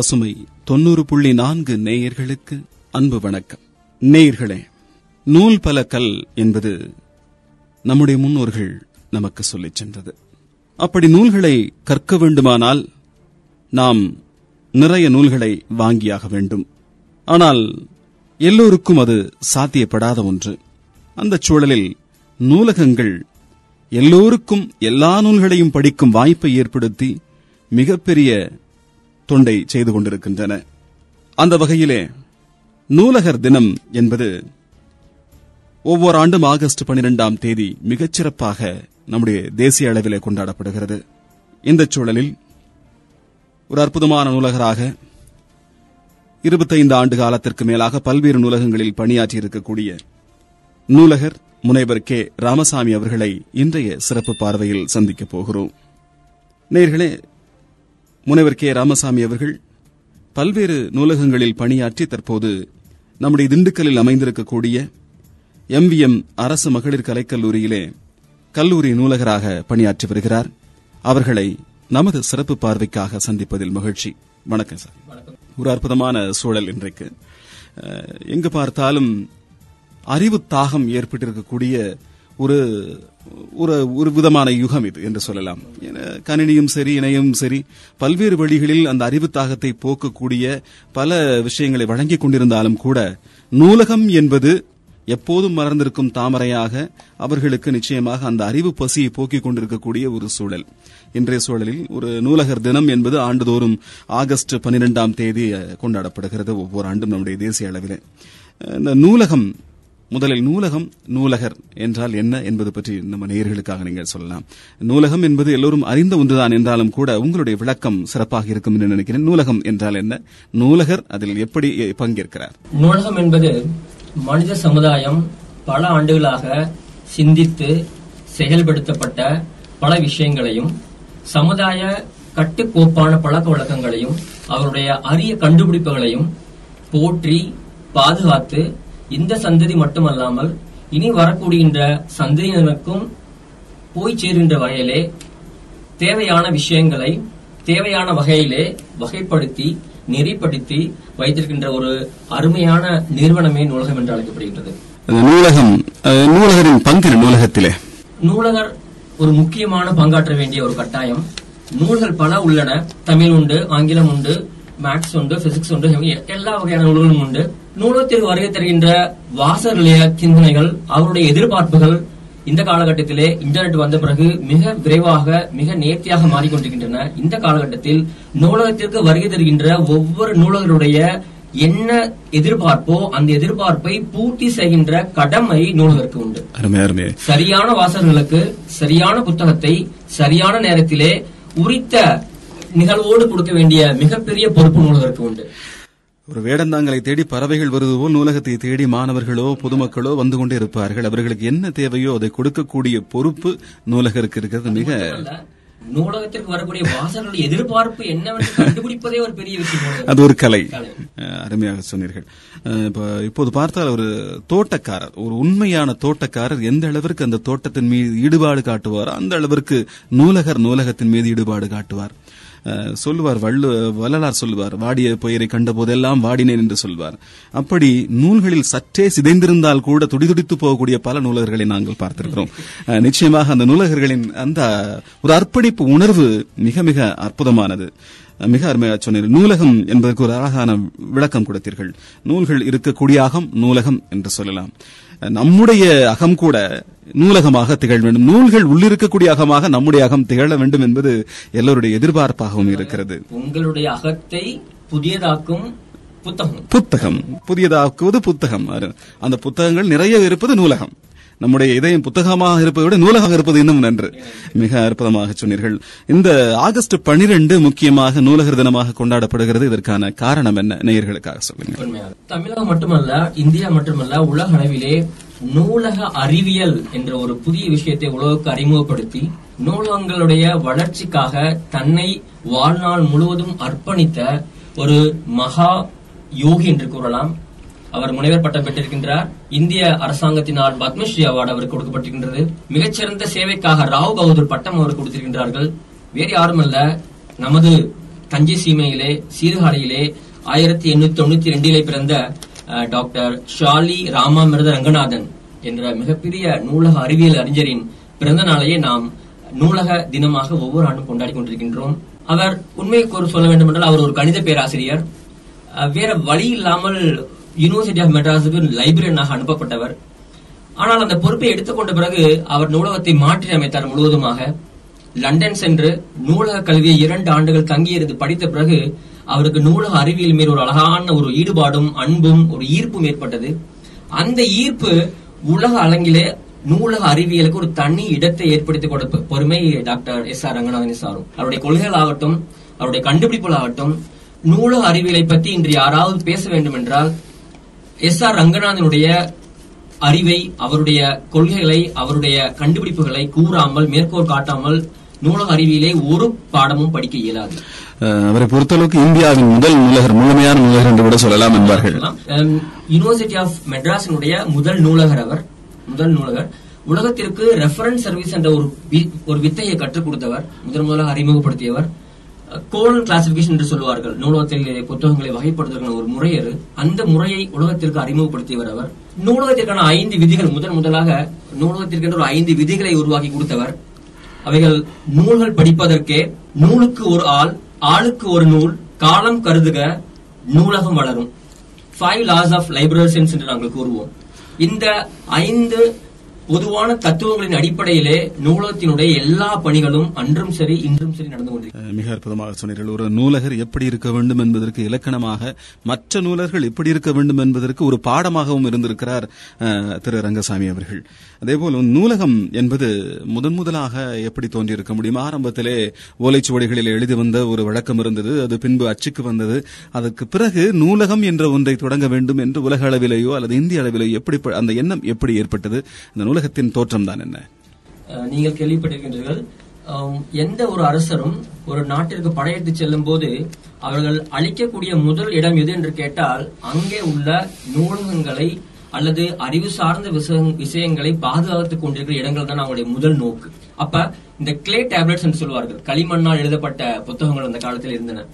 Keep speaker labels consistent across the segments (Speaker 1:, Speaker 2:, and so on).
Speaker 1: பசுமை தொன்னூறு புள்ளி நான்கு நேயர்களுக்கு அன்பு வணக்கம் நேயர்களே நூல் பல கல் என்பது நம்முடைய முன்னோர்கள் நமக்கு சொல்லிச் சென்றது அப்படி நூல்களை கற்க வேண்டுமானால் நாம் நிறைய நூல்களை வாங்கியாக வேண்டும் ஆனால் எல்லோருக்கும் அது சாத்தியப்படாத ஒன்று அந்த சூழலில் நூலகங்கள் எல்லோருக்கும் எல்லா நூல்களையும் படிக்கும் வாய்ப்பை ஏற்படுத்தி மிகப்பெரிய தொண்டை செய்து கொண்டிருக்கின்றன அந்த வகையிலே நூலகர் தினம் என்பது ஒவ்வொரு ஆண்டும் ஆகஸ்ட் பனிரெண்டாம் தேதி மிகச்சிறப்பாக நம்முடைய தேசிய அளவிலே கொண்டாடப்படுகிறது இந்த சூழலில் ஒரு அற்புதமான நூலகராக இருபத்தைந்து ஆண்டு காலத்திற்கு மேலாக பல்வேறு நூலகங்களில் பணியாற்றி இருக்கக்கூடிய நூலகர் முனைவர் கே ராமசாமி அவர்களை இன்றைய சிறப்பு பார்வையில் சந்திக்கப் போகிறோம் நேர்களே முனைவர் கே ராமசாமி அவர்கள் பல்வேறு நூலகங்களில் பணியாற்றி தற்போது நம்முடைய திண்டுக்கல்லில் அமைந்திருக்கக்கூடிய எம்விஎம் அரசு மகளிர் கலைக்கல்லூரியிலே கல்லூரி நூலகராக பணியாற்றி வருகிறார் அவர்களை நமது சிறப்பு பார்வைக்காக சந்திப்பதில் மகிழ்ச்சி வணக்கம் சார் ஒரு அற்புதமான சூழல் இன்றைக்கு எங்கு பார்த்தாலும் அறிவு தாகம் ஏற்பட்டிருக்கக்கூடிய ஒரு ஒரு ஒரு விதமான யுகம் இது என்று சொல்லலாம் கணினியும் சரி இணையமும் சரி பல்வேறு வழிகளில் அந்த அறிவு தாகத்தை போக்கக்கூடிய பல விஷயங்களை வழங்கிக் கொண்டிருந்தாலும் கூட நூலகம் என்பது எப்போதும் மறந்திருக்கும் தாமரையாக அவர்களுக்கு நிச்சயமாக அந்த அறிவு பசியை போக்கிக் கொண்டிருக்கக்கூடிய ஒரு சூழல் இன்றைய சூழலில் ஒரு நூலகர் தினம் என்பது ஆண்டுதோறும் ஆகஸ்ட் பனிரெண்டாம் தேதி கொண்டாடப்படுகிறது ஒவ்வொரு ஆண்டும் நம்முடைய தேசிய அளவில் இந்த நூலகம் முதலில் நூலகம் நூலகர் என்றால் என்ன என்பது பற்றி நம்ம நேயர்களுக்காக நீங்கள் சொல்லலாம் நூலகம் என்பது எல்லோரும் அறிந்த ஒன்றுதான் என்றாலும் கூட உங்களுடைய விளக்கம் சிறப்பாக இருக்கும் என்று நினைக்கிறேன் நூலகம் என்றால் என்ன நூலகர் அதில் எப்படி பங்கேற்கிறார்
Speaker 2: நூலகம் என்பது மனித சமுதாயம் பல ஆண்டுகளாக சிந்தித்து செயல்படுத்தப்பட்ட பல விஷயங்களையும் சமுதாய கட்டுக்கோப்பான பழக்க வழக்கங்களையும் அவருடைய அரிய கண்டுபிடிப்புகளையும் போற்றி பாதுகாத்து இந்த சந்ததி மட்டுமல்லாமல் இனி வரக்கூடிகின்ற சந்ததியினருக்கும் போய் சேருகின்ற வகையிலே தேவையான விஷயங்களை தேவையான வகையிலே வகைப்படுத்தி நெறிப்படுத்தி வைத்திருக்கின்ற ஒரு அருமையான நிறுவனமே நூலகம் என்று அழைக்கப்படுகின்றது
Speaker 3: நூலகம் நூலகரின் பங்கு நூலகத்திலே நூலகர் ஒரு முக்கியமான பங்காற்ற வேண்டிய ஒரு கட்டாயம் நூல்கள் பல உள்ளன தமிழ் உண்டு ஆங்கிலம் உண்டு மேக்ஸ் உண்டு பிசிக்ஸ் உண்டு எல்லா வகையான நூல்களும் உண்டு நூலகத்தில் வருகை தருகின்ற வாசகர்களுடைய சிந்தனைகள் அவருடைய எதிர்பார்ப்புகள் இந்த காலகட்டத்திலே இன்டர்நெட் வந்த பிறகு மிக விரைவாக மிக நேர்த்தியாக மாறிக்கொண்டிருக்கின்றன இந்த காலகட்டத்தில் நூலகத்திற்கு வருகை தருகின்ற ஒவ்வொரு நூலகருடைய என்ன எதிர்பார்ப்போ அந்த எதிர்பார்ப்பை பூர்த்தி செய்கின்ற கடமை நூலகருக்கு
Speaker 1: உண்டு
Speaker 3: சரியான வாசகர்களுக்கு சரியான புத்தகத்தை சரியான நேரத்திலே உரித்த நிகழ்வோடு கொடுக்க வேண்டிய மிகப்பெரிய பொறுப்பு நூலகருக்கு உண்டு
Speaker 1: ஒரு வேடந்தாங்களை தேடி பறவைகள் வருதுவோ நூலகத்தை தேடி மாணவர்களோ பொதுமக்களோ வந்து கொண்டே இருப்பார்கள் அவர்களுக்கு என்ன தேவையோ அதை கொடுக்கக்கூடிய பொறுப்பு நூலகருக்கு இருக்கிறது
Speaker 3: மிக நூலகத்திற்கு வரக்கூடிய வாசகர்களுடைய எதிர்பார்ப்பு கண்டுபிடிப்பதே ஒரு பெரிய விஷயம் அது
Speaker 1: ஒரு கலை அருமையாக சொன்னீர்கள் இப்போது பார்த்தால் ஒரு தோட்டக்காரர் ஒரு உண்மையான தோட்டக்காரர் எந்த அளவிற்கு அந்த தோட்டத்தின் மீது ஈடுபாடு காட்டுவாரோ அந்த அளவிற்கு நூலகர் நூலகத்தின் மீது ஈடுபாடு காட்டுவார் சொல்லுவார் வள்ளு வள்ளலார் சொல்லுவார் வாடிய பெயரை கண்ட போதெல்லாம் வாடினேன் என்று சொல்வார் அப்படி நூல்களில் சற்றே சிதைந்திருந்தால் கூட துடிதுடித்து போகக்கூடிய பல நூலகர்களை நாங்கள் பார்த்திருக்கிறோம் நிச்சயமாக அந்த நூலகர்களின் அந்த ஒரு அர்ப்பணிப்பு உணர்வு மிக மிக அற்புதமானது மிக அருமையா சொன்ன நூலகம் என்பதற்கு ஒரு அழகான விளக்கம் கொடுத்தீர்கள் நூல்கள் இருக்கக்கூடிய நூலகம் என்று சொல்லலாம் நம்முடைய அகம் கூட நூலகமாக திகழ வேண்டும் நூல்கள் உள்ளிருக்கக்கூடிய அகமாக நம்முடைய அகம் திகழ வேண்டும் என்பது எல்லோருடைய எதிர்பார்ப்பாகவும் இருக்கிறது
Speaker 3: உங்களுடைய அகத்தை புதியதாக்கும் புத்தகம்
Speaker 1: புத்தகம் புதியதாக்குவது புத்தகம் அந்த புத்தகங்கள் நிறைய இருப்பது நூலகம் நம்முடைய இதயம் புத்தகமாக இருப்பதை விட நூலகமாக இருப்பது இன்னும் நன்று மிக அற்புதமாக சொன்னீர்கள் இந்த ஆகஸ்ட் பனிரெண்டு முக்கியமாக நூலகர் தினமாக கொண்டாடப்படுகிறது இதற்கான காரணம்
Speaker 3: என்ன நேயர்களுக்காக சொல்லுங்க தமிழகம் மட்டுமல்ல இந்தியா மட்டுமல்ல உலக அளவிலே நூலக அறிவியல் என்ற ஒரு புதிய விஷயத்தை உலகக்கு அறிமுகப்படுத்தி நூலகங்களுடைய வளர்ச்சிக்காக தன்னை வாழ்நாள் முழுவதும் அர்ப்பணித்த ஒரு மகா யோகி என்று கூறலாம் அவர் முனைவர் பட்டம் பெற்றிருக்கின்றார் இந்திய அரசாங்கத்தினால் பத்மஸ்ரீ அவார்டு அவருக்கு கொடுக்கப்பட்டிருக்கின்றது மிகச்சிறந்த சேவைக்காக ராவ் பகதூர் பட்டம் அவருக்கு கொடுத்திருக்கின்றார்கள் வேறு யாரும் அல்ல நமது தஞ்சை சீமையிலே சீர்காழியிலே ஆயிரத்தி எண்ணூத்தி தொண்ணூத்தி ரெண்டிலே பிறந்த டாக்டர் ஷாலி ராமாமிரத ரங்கநாதன் என்ற மிகப்பெரிய நூலக அறிவியல் அறிஞரின் பிறந்த நாளையே நாம் நூலக தினமாக ஒவ்வொரு ஆண்டும் கொண்டாடி கொண்டிருக்கின்றோம் அவர் உண்மையை சொல்ல வேண்டும் என்றால் அவர் ஒரு கணித பேராசிரியர் வேற வழி இல்லாமல் யூனிவர்சிட்டி ஆஃப் மெட்ராஸுக்கு லைப்ரரியனாக அனுப்பப்பட்டவர் ஆனால் அந்த பொறுப்பை எடுத்துக்கொண்ட பிறகு அவர் நூலகத்தை மாற்றி அமைத்தார் முழுவதுமாக லண்டன் சென்று நூலக கல்வியை இரண்டு ஆண்டுகள் தங்கியிருந்து படித்த பிறகு அவருக்கு நூலக அறிவியல் மேல் ஒரு அழகான ஒரு ஈடுபாடும் அன்பும் ஒரு ஈர்ப்பும் ஏற்பட்டது அந்த ஈர்ப்பு உலக அளங்கிலே நூலக அறிவியலுக்கு ஒரு தனி இடத்தை ஏற்படுத்தி கொடுப்ப பொறுமை டாக்டர் எஸ் ஆர் ரங்கநாதன் சாரும் அவருடைய கொள்கைகள் ஆகட்டும் அவருடைய கண்டுபிடிப்புகள் ஆகட்டும் நூலக அறிவியலை பற்றி இன்று யாராவது பேச வேண்டும் என்றால் எஸ் ஆர் ரங்கநாதனுடைய அறிவை அவருடைய கொள்கைகளை அவருடைய கண்டுபிடிப்புகளை கூறாமல் மேற்கோள் காட்டாமல் நூலக அறிவியலே ஒரு பாடமும் படிக்க
Speaker 1: இயலாது அவரை பொறுத்தளவுக்கு இந்தியாவின் முதல் நூலகர் முழுமையான நூலகர் என்று கூட சொல்லலாம் என்பார்கள்
Speaker 3: யூனிவர்சிட்டி ஆஃப் மெட்ராஸினுடைய முதல் நூலகர் அவர் முதல் நூலகர் உலகத்திற்கு ரெஃபரன்ஸ் சர்வீஸ் என்ற ஒரு ஒரு வித்தையை கற்றுக் கொடுத்தவர் முதன் முதலாக அறிமுகப்படுத்தியவர் கோலன் கிளாசிபிகேஷன் என்று சொல்லுவார்கள் நூலகத்தில் புத்தகங்களை வகைப்படுத்துகிற ஒரு முறையரு அந்த முறையை உலகத்திற்கு அறிமுகப்படுத்தியவர் அவர் நூலகத்திற்கான ஐந்து விதிகள் முதன் முதலாக நூலகத்திற்கென்ற ஒரு ஐந்து விதிகளை உருவாக்கி கொடுத்தவர் அவைகள் நூல்கள் படிப்பதற்கே நூலுக்கு ஒரு ஆள் ஆளுக்கு ஒரு நூல் காலம் கருதுக நூலகம் வளரும் ஃபைவ் லாஸ் ஆஃப் லைப்ரரிசன்ஸ் என்று நாங்கள் கூறுவோம் இந்த ஐந்து பொதுவான தத்துவங்களின் அடிப்படையிலே நூலகத்தினுடைய எல்லா பணிகளும் அன்றும் சரி இன்றும் சரி நடந்து கொண்டிருக்கிறது
Speaker 1: மிக அற்புதமாக சொன்னீர்கள் ஒரு நூலகர் எப்படி இருக்க வேண்டும் என்பதற்கு இலக்கணமாக மற்ற நூலர்கள் எப்படி இருக்க வேண்டும் என்பதற்கு ஒரு பாடமாகவும் இருந்திருக்கிறார் திரு ரங்கசாமி அவர்கள் போல நூலகம் என்பது முதன் முதலாக எப்படி தோன்றியிருக்க முடியும் ஆரம்பத்திலே ஓலைச்சுவடிகளில் எழுதி வந்த ஒரு வழக்கம் இருந்தது அது பின்பு அச்சுக்கு வந்தது அதற்கு பிறகு நூலகம் என்ற ஒன்றை தொடங்க வேண்டும் என்று உலக அளவிலேயோ அல்லது இந்திய அளவிலேயோ எப்படி அந்த எண்ணம் எப்படி ஏற்பட்டது அந்த நூலகத்தின் தோற்றம் தான் என்ன
Speaker 3: நீங்கள் கேள்விப்பட்டிருக்கின்றீர்கள் எந்த ஒரு அரசரும் ஒரு நாட்டிற்கு படையெடுத்து செல்லும் போது அவர்கள் அளிக்கக்கூடிய முதல் இடம் எது என்று கேட்டால் அங்கே உள்ள நூலகங்களை அல்லது அறிவு சார்ந்த விஷயங்களை பாதுகாத்துக் கொண்டிருக்கிற இடங்கள் தான் அவங்களுடைய முதல் நோக்கு அப்ப இந்த கிளே டேப்லெட்ஸ் சொல்லுவார்கள் களிமண்ணால் எழுதப்பட்ட புத்தகங்கள் அந்த காலத்தில் இருந்தன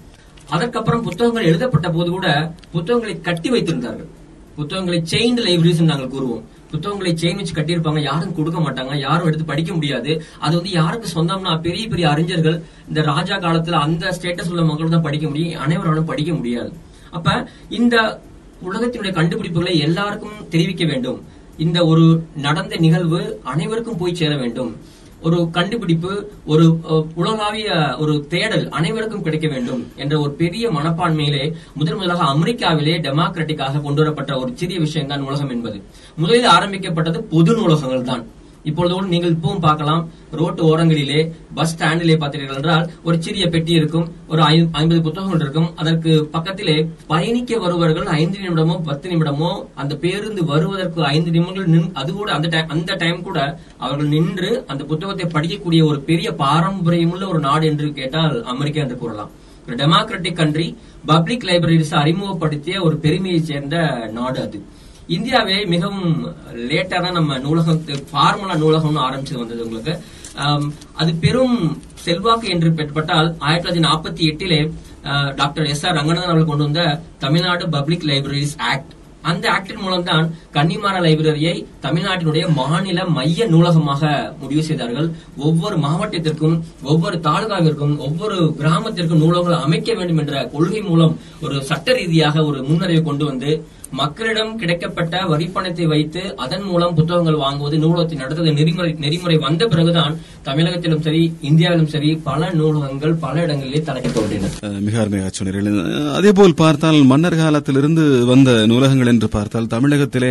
Speaker 3: அதற்கப்புறம் புத்தகங்கள் எழுதப்பட்ட போது கூட புத்தகங்களை கட்டி வைத்திருந்தார்கள் புத்தகங்களை செயின் லைப்ரரிஸ் நாங்கள் கூறுவோம் புத்தகங்களை செயின் வச்சு கட்டியிருப்பாங்க யாரும் கொடுக்க மாட்டாங்க யாரும் எடுத்து படிக்க முடியாது அது வந்து யாருக்கு சொந்தம்னா பெரிய பெரிய அறிஞர்கள் இந்த ராஜா காலத்துல அந்த ஸ்டேட்டஸ் உள்ள மக்கள் தான் படிக்க முடியும் அனைவராலும் படிக்க முடியாது அப்ப இந்த உலகத்தினுடைய கண்டுபிடிப்புகளை எல்லாருக்கும் தெரிவிக்க வேண்டும் இந்த ஒரு நடந்த நிகழ்வு அனைவருக்கும் போய் சேர வேண்டும் ஒரு கண்டுபிடிப்பு ஒரு உலகாவிய ஒரு தேடல் அனைவருக்கும் கிடைக்க வேண்டும் என்ற ஒரு பெரிய மனப்பான்மையிலே முதன் முதலாக அமெரிக்காவிலே டெமோக்ராட்டிக்காக கொண்டுவரப்பட்ட ஒரு சிறிய விஷயம்தான் உலகம் என்பது முதலில் ஆரம்பிக்கப்பட்டது பொது நூலகங்கள் தான் இப்பொழுது நீங்கள் இப்பவும் பார்க்கலாம் ரோட்டு ஓரங்களிலே பஸ் ஸ்டாண்டிலே பார்த்தீர்கள் என்றால் ஒரு சிறிய பெட்டி இருக்கும் ஒரு ஐம்பது புத்தகங்கள் இருக்கும் அதற்கு பக்கத்திலே பயணிக்க வருவர்கள் ஐந்து நிமிடமோ பத்து நிமிடமோ அந்த பேருந்து வருவதற்கு ஐந்து நிமிடங்கள் அது கூட அந்த டைம் அந்த டைம் கூட அவர்கள் நின்று அந்த புத்தகத்தை படிக்கக்கூடிய ஒரு பெரிய பாரம்பரியமுள்ள ஒரு நாடு என்று கேட்டால் அமெரிக்கா என்று கூறலாம் டெமோக்ராட்டிக் கண்ட்ரி பப்ளிக் லைப்ரரிஸ் அறிமுகப்படுத்திய ஒரு பெருமையை சேர்ந்த நாடு அது இந்தியாவே மிகவும் லேட்டா தான் நம்ம நூலகத்து பார்முலா நூலகம்னு ஆரம்பிச்சது வந்தது உங்களுக்கு அது பெரும் செல்வாக்கு என்று பெற்றப்பட்டால் ஆயிரத்தி தொள்ளாயிரத்தி நாற்பத்தி எட்டிலே டாக்டர் எஸ் ஆர் ரங்கநாதன் அவர்கள் கொண்டு வந்த தமிழ்நாடு பப்ளிக் லைப்ரரிஸ் ஆக்ட் அந்த ஆக்டின் மூலம் தான் கன்னிமார லைப்ரரியை தமிழ்நாட்டினுடைய மாநில மைய நூலகமாக முடிவு செய்தார்கள் ஒவ்வொரு மாவட்டத்திற்கும் ஒவ்வொரு தாலுகாவிற்கும் ஒவ்வொரு கிராமத்திற்கும் நூலகங்கள் அமைக்க வேண்டும் என்ற கொள்கை மூலம் ஒரு சட்ட ரீதியாக ஒரு முன்னறிவை கொண்டு வந்து மக்களிடம் கிடைக்கப்பட்ட வரிப்பணத்தை வைத்து அதன் மூலம் புத்தகங்கள் வாங்குவது நூலகத்தை நடத்துவது நெறிமுறை நெறிமுறை வந்த பிறகுதான் தமிழகத்திலும் சரி இந்தியாவிலும் சரி பல நூலகங்கள் பல இடங்களிலே தலைக்கப்பட்டுள்ளன
Speaker 1: மிக அருமையாக அதே போல் பார்த்தால் மன்னர் காலத்திலிருந்து வந்த நூலகங்கள் என்று பார்த்தால் தமிழகத்திலே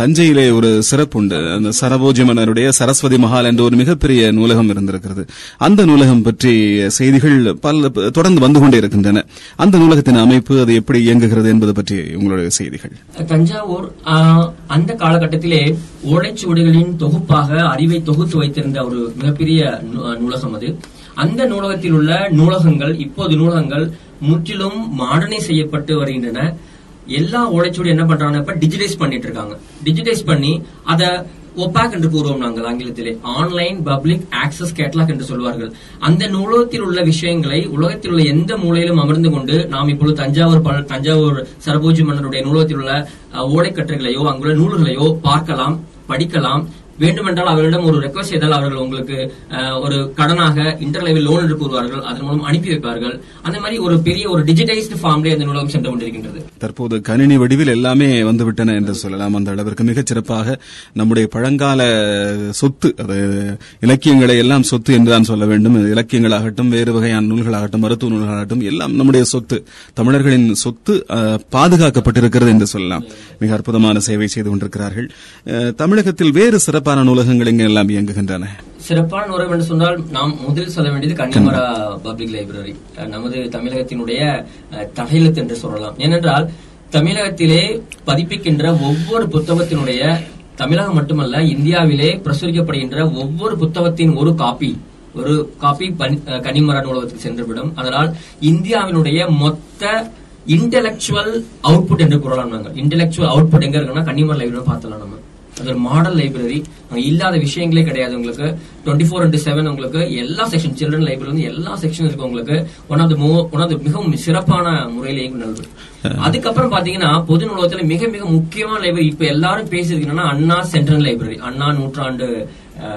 Speaker 1: தஞ்சையிலே ஒரு சிறப்பு உண்டு அந்த சரபோஜிமனருடைய சரஸ்வதி மகால் என்ற ஒரு மிகப்பெரிய நூலகம் இருந்திருக்கிறது அந்த நூலகம் பற்றி செய்திகள் பல தொடர்ந்து வந்து கொண்டே இருக்கின்றன அந்த நூலகத்தின் அமைப்பு அது எப்படி இயங்குகிறது என்பது பற்றி உங்களுடைய செய்திகள்
Speaker 3: தஞ்சாவூர் அந்த காலகட்டத்திலே ஓலைச்சுவடிகளின் தொகுப்பாக அறிவை தொகுத்து வைத்திருந்த ஒரு மிகப்பெரிய நூலகம் அது அந்த நூலகத்தில் உள்ள நூலகங்கள் இப்போது நூலகங்கள் முற்றிலும் மாடனை செய்யப்பட்டு வருகின்றன எல்லா உழைச்சோடு என்ன பண்றாங்க டிஜிட்டைஸ் பண்ணிட்டு இருக்காங்க டிஜிட்டைஸ் பண்ணி அதை ஒப்பாக் என்று கூறுவோம் நாங்கள் ஆங்கிலத்திலே ஆன்லைன் பப்ளிக் ஆக்சஸ் கேட்லாக் என்று சொல்வார்கள் அந்த நூலகத்தில் உள்ள விஷயங்களை உலகத்தில் உள்ள எந்த மூலையிலும் அமர்ந்து கொண்டு நாம் இப்பொழுது தஞ்சாவூர் தஞ்சாவூர் சரபோஜி மன்னருடைய நூலகத்தில் உள்ள ஓலைக்கட்டுகளையோ அங்குள்ள நூல்களையோ பார்க்கலாம் படிக்கலாம் வேண்டுமென்றால் அவர்களிடம் ஒரு ரெக்வஸ்ட் செய்தால் அவர்கள் உங்களுக்கு ஒரு கடனாக இன்டர்லைவில் லோன் எடுத்து
Speaker 1: வருவார்கள் அதன் மூலம் அனுப்பி வைப்பார்கள் அந்த மாதிரி ஒரு பெரிய ஒரு டிஜிட்டைஸ்டு ஃபார்ம்லேயே அந்த நூலகம் சென்று கொண்டிருக்கின்றது தற்போது கணினி வடிவில் எல்லாமே வந்துவிட்டன என்று சொல்லலாம் அந்த அளவிற்கு மிகச் சிறப்பாக நம்முடைய பழங்கால சொத்து அது இலக்கியங்களை எல்லாம் சொத்து என்றுதான் சொல்ல வேண்டும் இலக்கியங்களாகட்டும் வேறு வகையான நூல்களாகட்டும் மருத்துவ நூல்களாகட்டும் எல்லாம் நம்முடைய சொத்து தமிழர்களின் சொத்து பாதுகாக்கப்பட்டிருக்கிறது என்று சொல்லலாம் மிக அற்புதமான சேவை செய்து கொண்டிருக்கிறார்கள் தமிழகத்தில் வேறு சிறப்பு சிறப்பான நூலகங்கள் எல்லாம் இயங்குகின்றன
Speaker 3: சிறப்பான நூலகம் என்று சொன்னால் நாம் முதலில் சொல்ல வேண்டியது கன்னிமரா பப்ளிக் லைப்ரரி நமது தமிழகத்தினுடைய தகையிலத்து என்று சொல்லலாம் ஏனென்றால் தமிழகத்திலே பதிப்பிக்கின்ற ஒவ்வொரு புத்தகத்தினுடைய தமிழகம் மட்டுமல்ல இந்தியாவிலே பிரசுரிக்கப்படுகின்ற ஒவ்வொரு புத்தகத்தின் ஒரு காப்பி ஒரு காப்பி கனிமரா நூலகத்துக்கு சென்றுவிடும் அதனால் இந்தியாவினுடைய மொத்த இன்டெலக்சுவல் அவுட்புட் என்று கூறலாம் நாங்கள் இன்டெலக்சுவல் அவுட்புட் எங்க இருக்குன்னா கன்னிமரா லைப்ரரி பார்த்தலாம் நம்ம அது ஒரு மாடல் லைப்ரரி இல்லாத விஷயங்களே கிடையாது உங்களுக்கு டுவெண்ட்டி ஃபோர் அண்ட் செவன் உங்களுக்கு எல்லா செக்ஷன் சில்ட்ரன் லைப்ரரி வந்து எல்லா செக்ஷன் இருக்கும் உங்களுக்கு ஒன் ஆஃப் ஒன் ஆஃப் மிகவும் சிறப்பான முறையிலேயே இயங்குனது அதுக்கப்புறம் பாத்தீங்கன்னா பொது நூலகத்துல மிக மிக முக்கியமான லைப்ரரி இப்ப எல்லாரும் பேசிருக்கு அண்ணா சென்ட்ரல் லைப்ரரி அண்ணா நூற்றாண்டு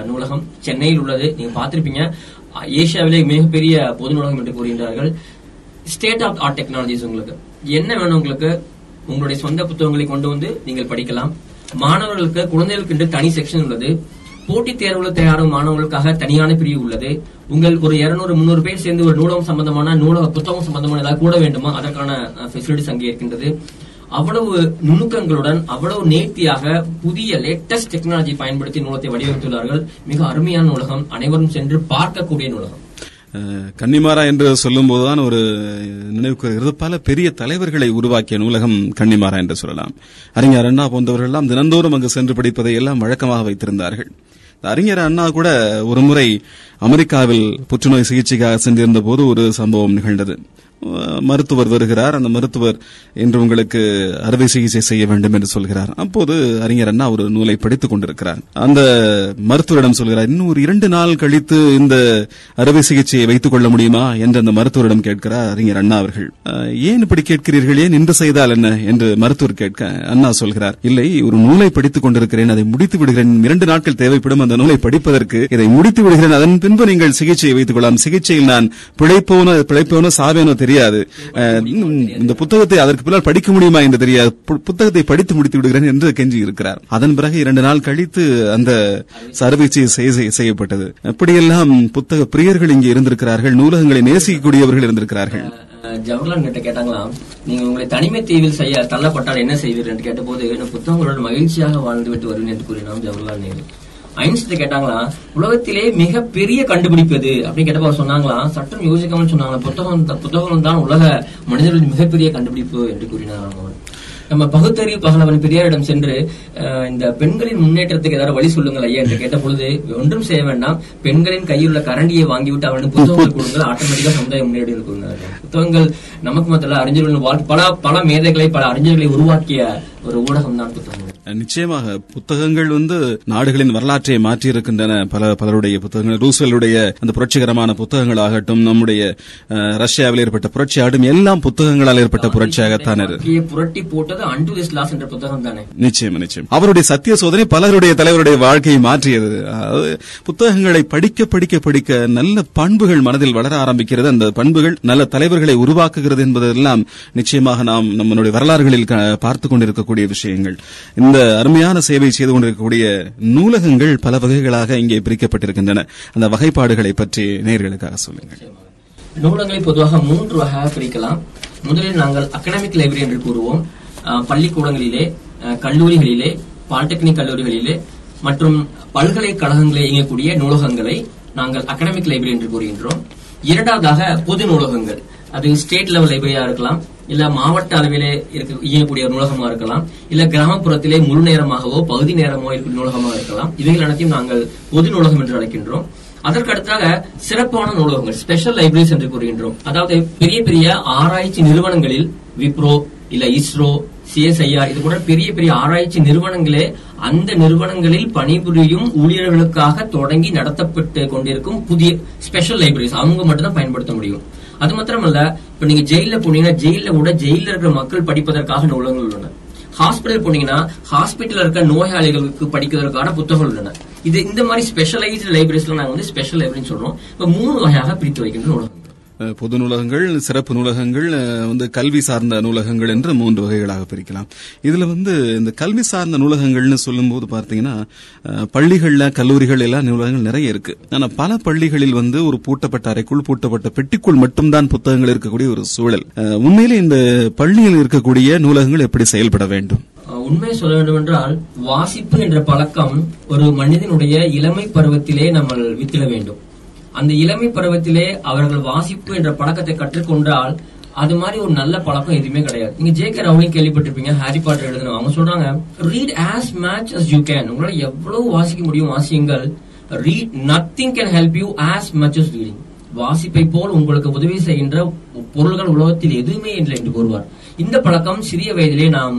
Speaker 3: நூலகம் சென்னையில் உள்ளது நீங்க பாத்திருப்பீங்க ஏசியாவிலே மிகப்பெரிய பொது நூலகம் என்று கூறுகின்றார்கள் ஸ்டேட் ஆஃப் ஆர்ட் டெக்னாலஜிஸ் உங்களுக்கு என்ன வேணும் உங்களுக்கு உங்களுடைய சொந்த புத்தகங்களை கொண்டு வந்து நீங்கள் படிக்கலாம் மாணவர்களுக்கு குழந்தைகளுக்கு என்று தனி செக்ஷன் உள்ளது போட்டித் தேர்வுல தயாரும் மாணவர்களுக்காக தனியான பிரிவு உள்ளது உங்கள் ஒரு இருநூறு முந்நூறு பேர் சேர்ந்து ஒரு நூலகம் சம்பந்தமான நூலக புத்தகம் சம்பந்தமான ஏதாவது கூட வேண்டுமா அதற்கான ஃபெசிலிட்டிஸ் அங்கே இருக்கின்றது அவ்வளவு நுணுக்கங்களுடன் அவ்வளவு நேர்த்தியாக புதிய லேட்டஸ்ட் டெக்னாலஜி பயன்படுத்தி நூலகத்தை வடிவமைத்துள்ளார்கள் மிக அருமையான நூலகம் அனைவரும் சென்று பார்க்கக்கூடிய நூலகம்
Speaker 1: கன்னிமாரா என்று சொல்லும் போதுதான் ஒரு நினைவுக்கு வருகிறது பல பெரிய தலைவர்களை உருவாக்கிய நூலகம் கன்னிமாரா என்று சொல்லலாம் அறிஞர் அண்ணா போன்றவர்கள்லாம் தினந்தோறும் அங்கு சென்று படிப்பதை எல்லாம் வழக்கமாக வைத்திருந்தார்கள் அறிஞர் அண்ணா கூட ஒரு முறை அமெரிக்காவில் புற்றுநோய் சிகிச்சைக்காக சென்றிருந்த போது ஒரு சம்பவம் நிகழ்ந்தது மருத்துவர் வருகிறார் அந்த மருத்துவர் இன்று உங்களுக்கு அறுவை சிகிச்சை செய்ய வேண்டும் என்று சொல்கிறார் அப்போது அறிஞர் அண்ணா ஒரு நூலை படித்துக் கொண்டிருக்கிறார் அந்த மருத்துவரிடம் சொல்கிறார் இன்னும் ஒரு இரண்டு நாள் கழித்து இந்த அறுவை சிகிச்சையை வைத்துக் கொள்ள முடியுமா என்று அந்த மருத்துவரிடம் கேட்கிறார் அறிஞர் அண்ணா அவர்கள் ஏன் இப்படி கேட்கிறீர்கள் ஏன் இன்று செய்தால் என்ன என்று மருத்துவர் கேட்க அண்ணா சொல்கிறார் இல்லை ஒரு நூலை படித்துக் கொண்டிருக்கிறேன் அதை முடித்து விடுகிறேன் இரண்டு நாட்கள் தேவைப்படும் அந்த நூலை படிப்பதற்கு இதை முடித்து விடுகிறேன் அதன் பின்பு நீங்கள் சிகிச்சையை வைத்துக் கொள்ளலாம் சிகிச்சையில் நான் பிழைப்போன பிழைப்போன சாவேனோ தெரியாது இந்த புத்தகத்தை அதற்கு பின்னால் படிக்க முடியுமா என்று தெரியாது புத்தகத்தை படித்து முடித்து விடுகிறேன் என்று கெஞ்சி இருக்கிறார் அதன் பிறகு இரண்டு நாள் கழித்து அந்த சர்வீச்சை செய்யப்பட்டது அப்படியெல்லாம் புத்தக பிரியர்கள் இங்கே இருந்திருக்கிறார்கள் நூலகங்களை நேசிக்கக்கூடியவர்கள் இருந்திருக்கிறார்கள்
Speaker 3: ஜவஹர்லால் கிட்ட கேட்டாங்களாம் நீங்க உங்களை தனிமை தீவில் செய்ய தள்ளப்பட்டால் என்ன செய்வீர்கள் என்று கேட்டபோது நான் புத்தகங்களோட மகிழ்ச்சியாக வாழ்ந்து விட்டு வருவேன் என்று கூறினோம் ஜவஹர்லால் நேரு ஐன்ஸ்டைன் கேட்டாங்களா உலகத்திலே மிக பெரிய கண்டுபிடிப்பு எது அப்படின்னு கேட்டப்ப சொன்னாங்களாம் சட்டம் யோசிக்காமல் சொன்னாங்களா புத்தகம் புத்தகம் தான் உலக மனிதர்களின் மிகப்பெரிய கண்டுபிடிப்பு என்று கூறினார் அவர் நம்ம பகுத்தறிவு பகலவன் பெரியாரிடம் சென்று இந்த பெண்களின் முன்னேற்றத்துக்கு ஏதாவது வழி சொல்லுங்கள் ஐயா என்று கேட்ட பொழுது ஒன்றும் செய்ய வேண்டாம் பெண்களின் கையில் உள்ள கரண்டியை வாங்கிவிட்டு அவரிடம் புத்தகங்கள் கொடுங்கள் ஆட்டோமேட்டிக்கா சமுதாயம் முன்னேறி இருக்கிறாங்க புத்தகங்கள் நமக்கு மட்டும் அறிஞர்கள் பல பல மேதைகளை பல அறிஞர்களை உருவாக்கிய ஒரு ஊடகம் தான் புத்தகம்
Speaker 1: நிச்சயமாக புத்தகங்கள் வந்து நாடுகளின் வரலாற்றை மாற்றியிருக்கின்றன பல பலருடைய புத்தகங்கள் ரூசலுடைய அந்த புரட்சிகரமான புத்தகங்கள் ஆகட்டும் நம்முடைய ரஷ்யாவில் ஏற்பட்ட புரட்சி ஆடும் எல்லாம் புத்தகங்களால் ஏற்பட்ட
Speaker 3: புரட்சியாகத்தான் புரட்டி போட்டது அண்டு திஸ் லாஸ் என்ற புத்தகம் தானே நிச்சயம்
Speaker 1: நிச்சயம் அவருடைய சத்திய சோதனை பலருடைய தலைவருடைய வாழ்க்கையை மாற்றியது புத்தகங்களை படிக்க படிக்க படிக்க நல்ல பண்புகள் மனதில் வளர ஆரம்பிக்கிறது அந்த பண்புகள் நல்ல தலைவர்களை உருவாக்குகிறது என்பதெல்லாம் நிச்சயமாக நாம் நம்மளுடைய வரலாறுகளில் பார்த்துக் கொண்டிருக்கக்கூடிய விஷயங்கள் இந்த அருமையான சேவை செய்து கொண்டிருக்கக்கூடிய நூலகங்கள் பல வகைகளாக இங்கே பிரிக்கப்பட்டிருக்கின்றன அந்த வகைப்பாடுகளை பற்றி
Speaker 3: நேர்களுக்காக சொல்லுங்கள் நூலகங்களை பொதுவாக மூன்று வகையாக பிரிக்கலாம் முதலில் நாங்கள் அகடமிக் லைப்ரரி என்று கூறுவோம் பள்ளிக்கூடங்களிலே கல்லூரிகளிலே பாலிடெக்னிக் கல்லூரிகளிலே மற்றும் பல்கலைக்கழகங்களில் இயங்கக்கூடிய நூலகங்களை நாங்கள் அகடமிக் லைப்ரரி என்று கூறுகின்றோம் இரண்டாவதாக பொது நூலகங்கள் அது ஸ்டேட் லெவல் லைப்ரரியா இருக்கலாம் இல்ல மாவட்ட அளவிலே இருக்க இயங்கக்கூடிய ஒரு நூலகமா இருக்கலாம் இல்ல கிராமப்புறத்திலே முழு நேரமாகவோ பகுதி நேரமோ இருக்கிற நூலகமாக இருக்கலாம் இவைகள் அனைத்தையும் நாங்கள் பொது நூலகம் என்று அழைக்கின்றோம் அதற்கு சிறப்பான நூலகங்கள் ஸ்பெஷல் லைப்ரரிஸ் என்று கூறுகின்றோம் அதாவது பெரிய பெரிய ஆராய்ச்சி நிறுவனங்களில் விப்ரோ இல்ல இஸ்ரோ சிஎஸ்ஐஆர் இது போன்ற பெரிய பெரிய ஆராய்ச்சி நிறுவனங்களே அந்த நிறுவனங்களில் பணிபுரியும் ஊழியர்களுக்காக தொடங்கி நடத்தப்பட்டு கொண்டிருக்கும் புதிய ஸ்பெஷல் லைப்ரரிஸ் அவங்க மட்டும்தான் பயன்படுத்த முடியும் அது மாத்திரமல்ல இப்ப நீங்க ஜெயில போனீங்கன்னா ஜெயில கூட ஜெயில இருக்கிற மக்கள் படிப்பதற்காக நூலகங்கள் உள்ளன ஹாஸ்பிட்டல் போனீங்கன்னா ஹாஸ்பிட்டல் இருக்க நோயாளிகளுக்கு படிக்கிறதுக்கான புத்தகங்கள் உள்ளன இது இந்த மாதிரி ஸ்பெஷலைஸ்டு லைப்ரரிஸ்ல நாங்க வந்து ஸ்பெஷல் லைப்ரரின்னு சொல்றோம் இப்ப மூணு வகையாக பிரித்து வைக்கின்ற நூலகம்
Speaker 1: பொது நூலகங்கள் சிறப்பு நூலகங்கள் வந்து கல்வி சார்ந்த நூலகங்கள் என்று மூன்று வகைகளாக பிரிக்கலாம் இதுல வந்து இந்த கல்வி சார்ந்த நூலகங்கள்னு சொல்லும்போது பார்த்தீங்கன்னா பள்ளிகள்ல கல்லூரிகள் எல்லாம் நூலகங்கள் நிறைய இருக்கு ஆனா பல பள்ளிகளில் வந்து ஒரு பூட்டப்பட்ட அறைக்குள் பூட்டப்பட்ட பெட்டிக்குள் மட்டும்தான் புத்தகங்கள் இருக்கக்கூடிய ஒரு சூழல் உண்மையிலே இந்த பள்ளியில் இருக்கக்கூடிய நூலகங்கள் எப்படி செயல்பட வேண்டும்
Speaker 3: உண்மை சொல்ல வேண்டும் என்றால் வாசிப்பு என்ற பழக்கம் ஒரு மனிதனுடைய இளமை பருவத்திலே நம்ம வித்திட வேண்டும் அந்த இளமை பருவத்திலே அவர்கள் வாசிப்பு என்ற பழக்கத்தை கற்றுக்கொண்டால் அது மாதிரி ஒரு நல்ல பழக்கம் எதுவுமே கிடையாது நீங்க ஜே கே ரவுலிங் கேள்விப்பட்டிருப்பீங்க ஹாரி பாட்டர் எழுதணும் அவங்க சொல்றாங்க read as much as you can உங்களால் எவ்வளவு வாசிக்க முடியும் வாசியுங்கள் read nothing can help you as much as reading வாசிப்பை போல் உங்களுக்கு உதவி செய்கின்ற பொருள்கள் உலகத்தில் எதுவுமே இல்லை என்று கூறுவார் இந்த பழக்கம் சிறிய வயதிலே நாம்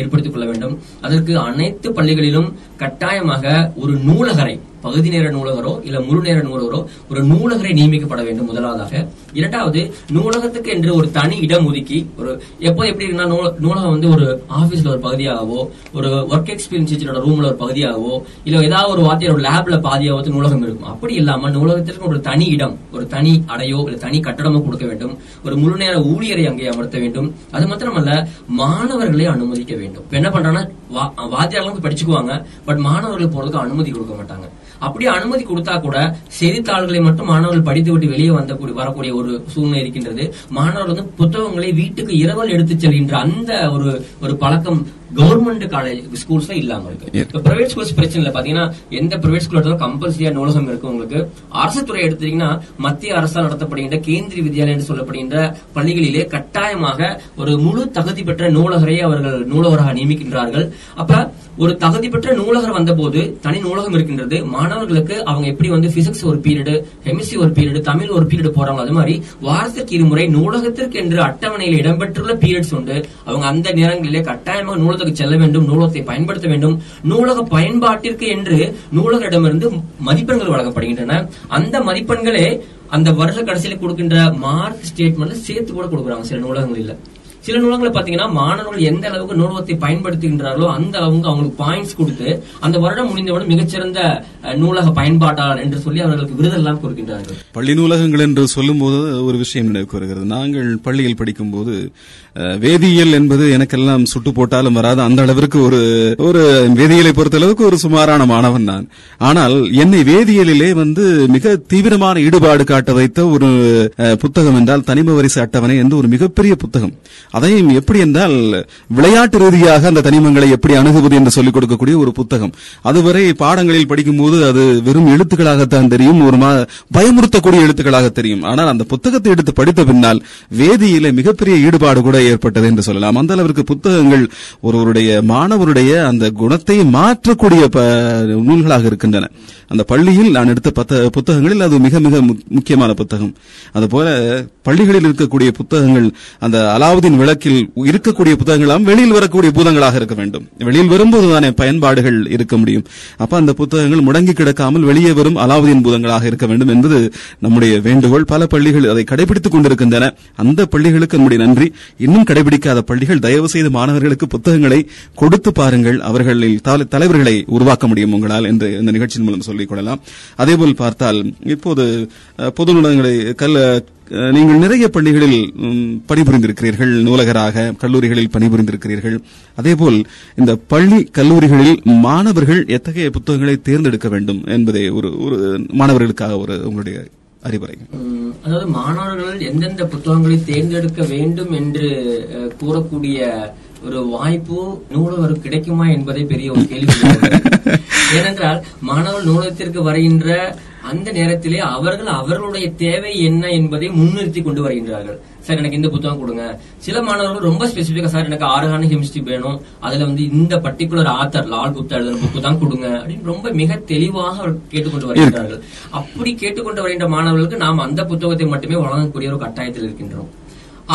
Speaker 3: ஏற்படுத்திக் கொள்ள வேண்டும் அதற்கு அனைத்து பள்ளிகளிலும் கட்டாயமாக ஒரு நூலகரை பகுதி நேர நூலகரோ இல்ல முழு நேர நூலகரோ ஒரு நூலகரை நியமிக்கப்பட வேண்டும் முதலாவதாக இரண்டாவது நூலகத்துக்கு என்று ஒரு தனி இடம் ஒதுக்கி ஒரு எப்போ எப்படி இருக்குன்னா நூலகம் வந்து ஒரு ஆபீஸ்ல ஒரு பகுதியாகவோ ஒரு ஒர்க் எக்ஸ்பீரியன்ஸ் ரூம்ல ஒரு பகுதியாகவோ இல்ல ஏதாவது ஒரு வார்த்தையில ஒரு லேப்ல பாதியாவது நூலகம் இருக்கும் அப்படி இல்லாம நூலகத்திற்கு ஒரு தனி இடம் ஒரு தனி அடையோ இல்ல தனி கட்டடமோ கொடுக்க வேண்டும் ஒரு முழு நேர ஊழியரை அங்கே அமர்த்த வேண்டும் அது மாத்திரமல்ல மாணவர்களை அனுமதிக்க வேண்டும் என்ன பண்றாங்கன்னா வாத்தியாளர்களுக்கு படிச்சுக்குவாங்க பட் மாணவர்கள் போறதுக்கு அனுமதி கொடுக்க மாட்டாங்க அப்படியே அனுமதி கொடுத்தா கூட செய்தித்தாள்களை மட்டும் மாணவர்கள் படித்துவிட்டு வெளியே வந்த வரக்கூடிய ஒரு சூழ்நிலை இருக்கின்றது மாணவர்கள் வந்து புத்தகங்களை வீட்டுக்கு இரவல் எடுத்து செல்கின்ற அந்த ஒரு ஒரு பழக்கம் கவர்மெண்ட் காலேஜ் ஸ்கூல்ஸ்ல இல்லாம இருக்கு இப்ப பிரைவேட் ஸ்கூல்ஸ் பிரச்சனை இல்ல பாத்தீங்கன்னா எந்த பிரைவேட் ஸ்கூல் எடுத்தாலும் கம்பல்சரியா நூலகம் இருக்கு உங்களுக்கு அரசு துறை எடுத்தீங்கன்னா மத்திய அரசால் நடத்தப்படுகின்ற கேந்திரிய வித்யாலயம் என்று சொல்லப்படுகின்ற பள்ளிகளிலே கட்டாயமாக ஒரு முழு தகுதி பெற்ற நூலகரை அவர்கள் நூலகராக நியமிக்கின்றார்கள் அப்ப ஒரு தகுதி பெற்ற நூலகர் வந்தபோது தனி நூலகம் இருக்கின்றது மாணவர்களுக்கு அவங்க எப்படி வந்து பிசிக்ஸ் ஒரு பீரியடு கெமிஸ்ட்ரி ஒரு பீரியடு தமிழ் ஒரு பீரியடு போறாங்க அது மாதிரி வாரத்திற்கு இருமுறை நூலகத்திற்கு என்று அட்டவணையில் இடம்பெற்றுள்ள பீரியட்ஸ் உண்டு அவங்க அந்த நேரங்களிலே கட்டாயமாக நூலக நூலகத்துக்கு செல்ல வேண்டும் நூலகத்தை பயன்படுத்த வேண்டும் நூலக பயன்பாட்டிற்கு என்று நூலகரிடமிருந்து மதிப்பெண்கள் வழங்கப்படுகின்றன அந்த மதிப்பெண்களே அந்த வருஷ கடைசியில் கொடுக்கின்ற மார்க் ஸ்டேட்மெண்ட்ல சேர்த்து கூட கொடுக்குறாங்க சில நூலகங்களில் சில நூலகங்களை பாத்தீங்கன்னா மாணவர்கள் எந்த அளவுக்கு நூலகத்தை பயன்படுத்துகின்றார்களோ அந்த அளவுக்கு அவங்களுக்கு பாயிண்ட்ஸ் கொடுத்து அந்த வருடம் முடிந்தவுடன் மிகச்சிறந்த நூலக பயன்பாட்டாளர் என்று சொல்லி அவர்களுக்கு
Speaker 1: விருதெல்லாம் கொடுக்கின்றார்கள் பள்ளி நூலகங்கள் என்று சொல்லும் போது ஒரு விஷயம் நினைவுக்கு வருகிறது நாங்கள் பள்ளியில் போது வேதியியல் என்பது எனக்கெல்லாம் சுட்டு போட்டாலும் வராது அந்த அளவிற்கு ஒரு ஒரு வேதியியலை பொறுத்த அளவுக்கு ஒரு சுமாரான மாணவன் நான் ஆனால் என்னை வேதியியலிலே வந்து மிக தீவிரமான ஈடுபாடு காட்ட வைத்த ஒரு புத்தகம் என்றால் தனிம வரிசை அட்டவணை என்று ஒரு மிகப்பெரிய புத்தகம் அதையும் எப்படி என்றால் விளையாட்டு ரீதியாக அந்த தனிமங்களை எப்படி அணுகுவது என்று சொல்லிக் கொடுக்கக்கூடிய ஒரு புத்தகம் அதுவரை பாடங்களில் படிக்கும்போது அது வெறும் எழுத்துக்களாகத்தான் தெரியும் ஒரு பயமுறுத்தக்கூடிய எழுத்துக்களாக தெரியும் ஆனால் அந்த புத்தகத்தை எடுத்து படித்த பின்னால் வேதியிலே மிகப்பெரிய ஈடுபாடு கூட தேவை ஏற்பட்டது என்று சொல்லலாம் அந்த அளவிற்கு புத்தகங்கள் ஒருவருடைய மாணவருடைய அந்த குணத்தை மாற்றக்கூடிய நூல்களாக இருக்கின்றன அந்த பள்ளியில் நான் எடுத்த புத்தகங்களில் அது மிக மிக முக்கியமான புத்தகம் அதுபோல பள்ளிகளில் இருக்கக்கூடிய புத்தகங்கள் அந்த அலாவுதீன் விளக்கில் இருக்கக்கூடிய புத்தகங்களாம் வெளியில் வரக்கூடிய பூதங்களாக இருக்க வேண்டும் வெளியில் வரும்போது தானே பயன்பாடுகள் இருக்க முடியும் அப்ப அந்த புத்தகங்கள் முடங்கி கிடக்காமல் வெளியே வரும் அலாவுதீன் பூதங்களாக இருக்க வேண்டும் என்பது நம்முடைய வேண்டுகோள் பல பள்ளிகள் அதை கடைபிடித்துக் கொண்டிருக்கின்றன அந்த பள்ளிகளுக்கு நம்முடைய நன்றி இன்னும் கடைபிடிக்காத பள்ளிகள் தயவு செய்து மாணவர்களுக்கு புத்தகங்களை கொடுத்து பாருங்கள் அவர்களில் தலைவர்களை உருவாக்க முடியும் உங்களால் என்று இந்த நிகழ்ச்சியின் மூலம் சொல்லிக் கொள்ளலாம் அதேபோல் பார்த்தால் இப்போது பொது நூலகங்களை கல் நீங்கள் நிறைய பள்ளிகளில் பணிபுரிந்திருக்கிறீர்கள் நூலகராக கல்லூரிகளில் பணிபுரிந்திருக்கிறீர்கள் அதேபோல் இந்த பள்ளி கல்லூரிகளில் மாணவர்கள் எத்தகைய புத்தகங்களை தேர்ந்தெடுக்க வேண்டும் என்பதை ஒரு ஒரு மாணவர்களுக்காக ஒரு உங்களுடைய அறிவுரைங்க
Speaker 3: அதாவது மாணவர்கள் எந்தெந்த புத்தகங்களை தேர்ந்தெடுக்க வேண்டும் என்று கூறக்கூடிய ஒரு வாய்ப்பு நூலகம் கிடைக்குமா என்பதை பெரிய ஒரு கேள்வி ஏனென்றால் மாணவர் நூலகத்திற்கு வருகின்ற அந்த நேரத்திலே அவர்கள் அவர்களுடைய தேவை என்ன என்பதை முன்னிறுத்தி கொண்டு வருகின்றார்கள் சார் எனக்கு இந்த புத்தகம் கொடுங்க சில மாணவர்கள் ரொம்ப ஸ்பெசிபிக்கா சார் எனக்கு ஆறுகான கெமிஸ்ட்ரி வேணும் அதுல வந்து இந்த பர்டிகுலர் ஆத்தர் லால் குப்தா எழுதுற புக்கு தான் கொடுங்க அப்படின்னு ரொம்ப மிக தெளிவாக அவர் கேட்டுக்கொண்டு வருகின்றார்கள் அப்படி கேட்டுக்கொண்டு வருகின்ற மாணவர்களுக்கு நாம் அந்த புத்தகத்தை மட்டுமே வழங்கக்கூடிய ஒரு கட்டாயத்தில் இருக்கின்றோம்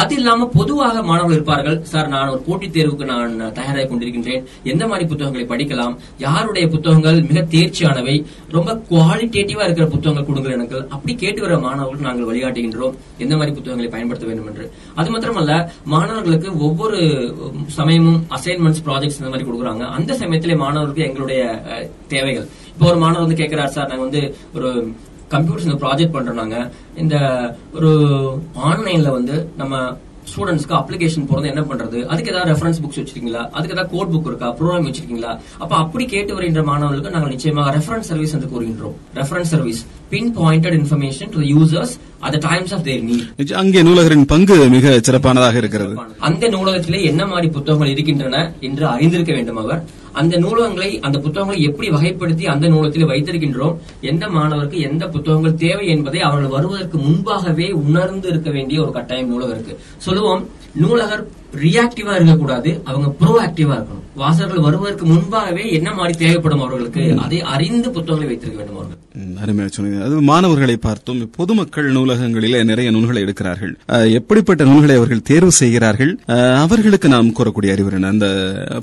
Speaker 3: அது இல்லாம பொதுவாக மாணவர்கள் இருப்பார்கள் சார் நான் ஒரு போட்டித் தேர்வுக்கு நான் தயாராக கொண்டிருக்கின்றேன் எந்த மாதிரி புத்தகங்களை படிக்கலாம் யாருடைய புத்தகங்கள் மிக தேர்ச்சியானவை ரொம்ப குவாலிட்டேட்டிவா இருக்கிற புத்தகங்கள் கொடுங்க எனக்கு அப்படி கேட்டு வர மாணவர்கள் நாங்கள் வழிகாட்டுகின்றோம் எந்த மாதிரி புத்தகங்களை பயன்படுத்த வேண்டும் என்று அது மாத்திரமல்ல மாணவர்களுக்கு ஒவ்வொரு சமயமும் அசைன்மெண்ட்ஸ் ப்ராஜெக்ட்ஸ் இந்த மாதிரி கொடுக்குறாங்க அந்த சமயத்திலே மாணவர்களுக்கு எங்களுடைய தேவைகள் இப்போ ஒரு மாணவர் வந்து கேட்கிறார் சார் நாங்க வந்து ஒரு கம்ப்யூட்டர்ஸ் இந்த ப்ராஜெக்ட் பண்றாங்க இந்த ஒரு ஆன்லைன்ல வந்து நம்ம ஸ்டூடெண்ட்ஸ்க்கு அப்ளிகேஷன் போறது என்ன பண்றது அதுக்கு ஏதாவது ரெஃபரன்ஸ் புக்ஸ் வச்சிருக்கீங்களா அதுக்கு ஏதாவது கோட் புக் இருக்கா ப்ரோக்ராம் வச்சிருக்கீங்களா அப்ப அப்படி கேட்டு வருகின்ற மாணவர்களுக்கு நாங்கள் நிச்சயமாக ரெஃபரன்ஸ் சர்வீஸ் என்று கூறுகின்றோம் reference service pinpointed information to users at times of their need அங்கே நூலகரின் பங்கு
Speaker 1: மிக சிறப்பானதாக இருக்கிறது
Speaker 3: அந்த நூலகத்திலே என்ன மாதிரி புத்தகங்கள் இருக்கின்றன என்று அறிந்திருக்க வேண்டும் அவர் அந்த நூலகங்களை அந்த புத்தகங்களை எப்படி வகைப்படுத்தி அந்த நூலகத்தில் வைத்திருக்கின்றோம் எந்த மாணவருக்கு எந்த புத்தகங்கள் தேவை என்பதை அவர்கள் வருவதற்கு முன்பாகவே உணர்ந்து இருக்க வேண்டிய ஒரு கட்டாயம் நூலகருக்கு சொல்லுவோம் நூலகர் ரியாக்டிவா இருக்கக்கூடாது அவங்க ப்ரோ ஆக்டிவா இருக்கணும் வாசகர்கள் வருவதற்கு முன்பாகவே என்ன
Speaker 1: மாதிரி தேவைப்படும் அவர்களுக்கு அதை அறிந்து புத்தகங்களை வைத்திருக்க வேண்டும் அவர்கள் அருமையாக சொன்னீங்க அது மாணவர்களை பார்த்தும் பொதுமக்கள் நூலகங்களிலே நிறைய நூல்களை எடுக்கிறார்கள் எப்படிப்பட்ட நூல்களை அவர்கள் தேர்வு செய்கிறார்கள் அவர்களுக்கு நாம் கூறக்கூடிய அறிவுரை அந்த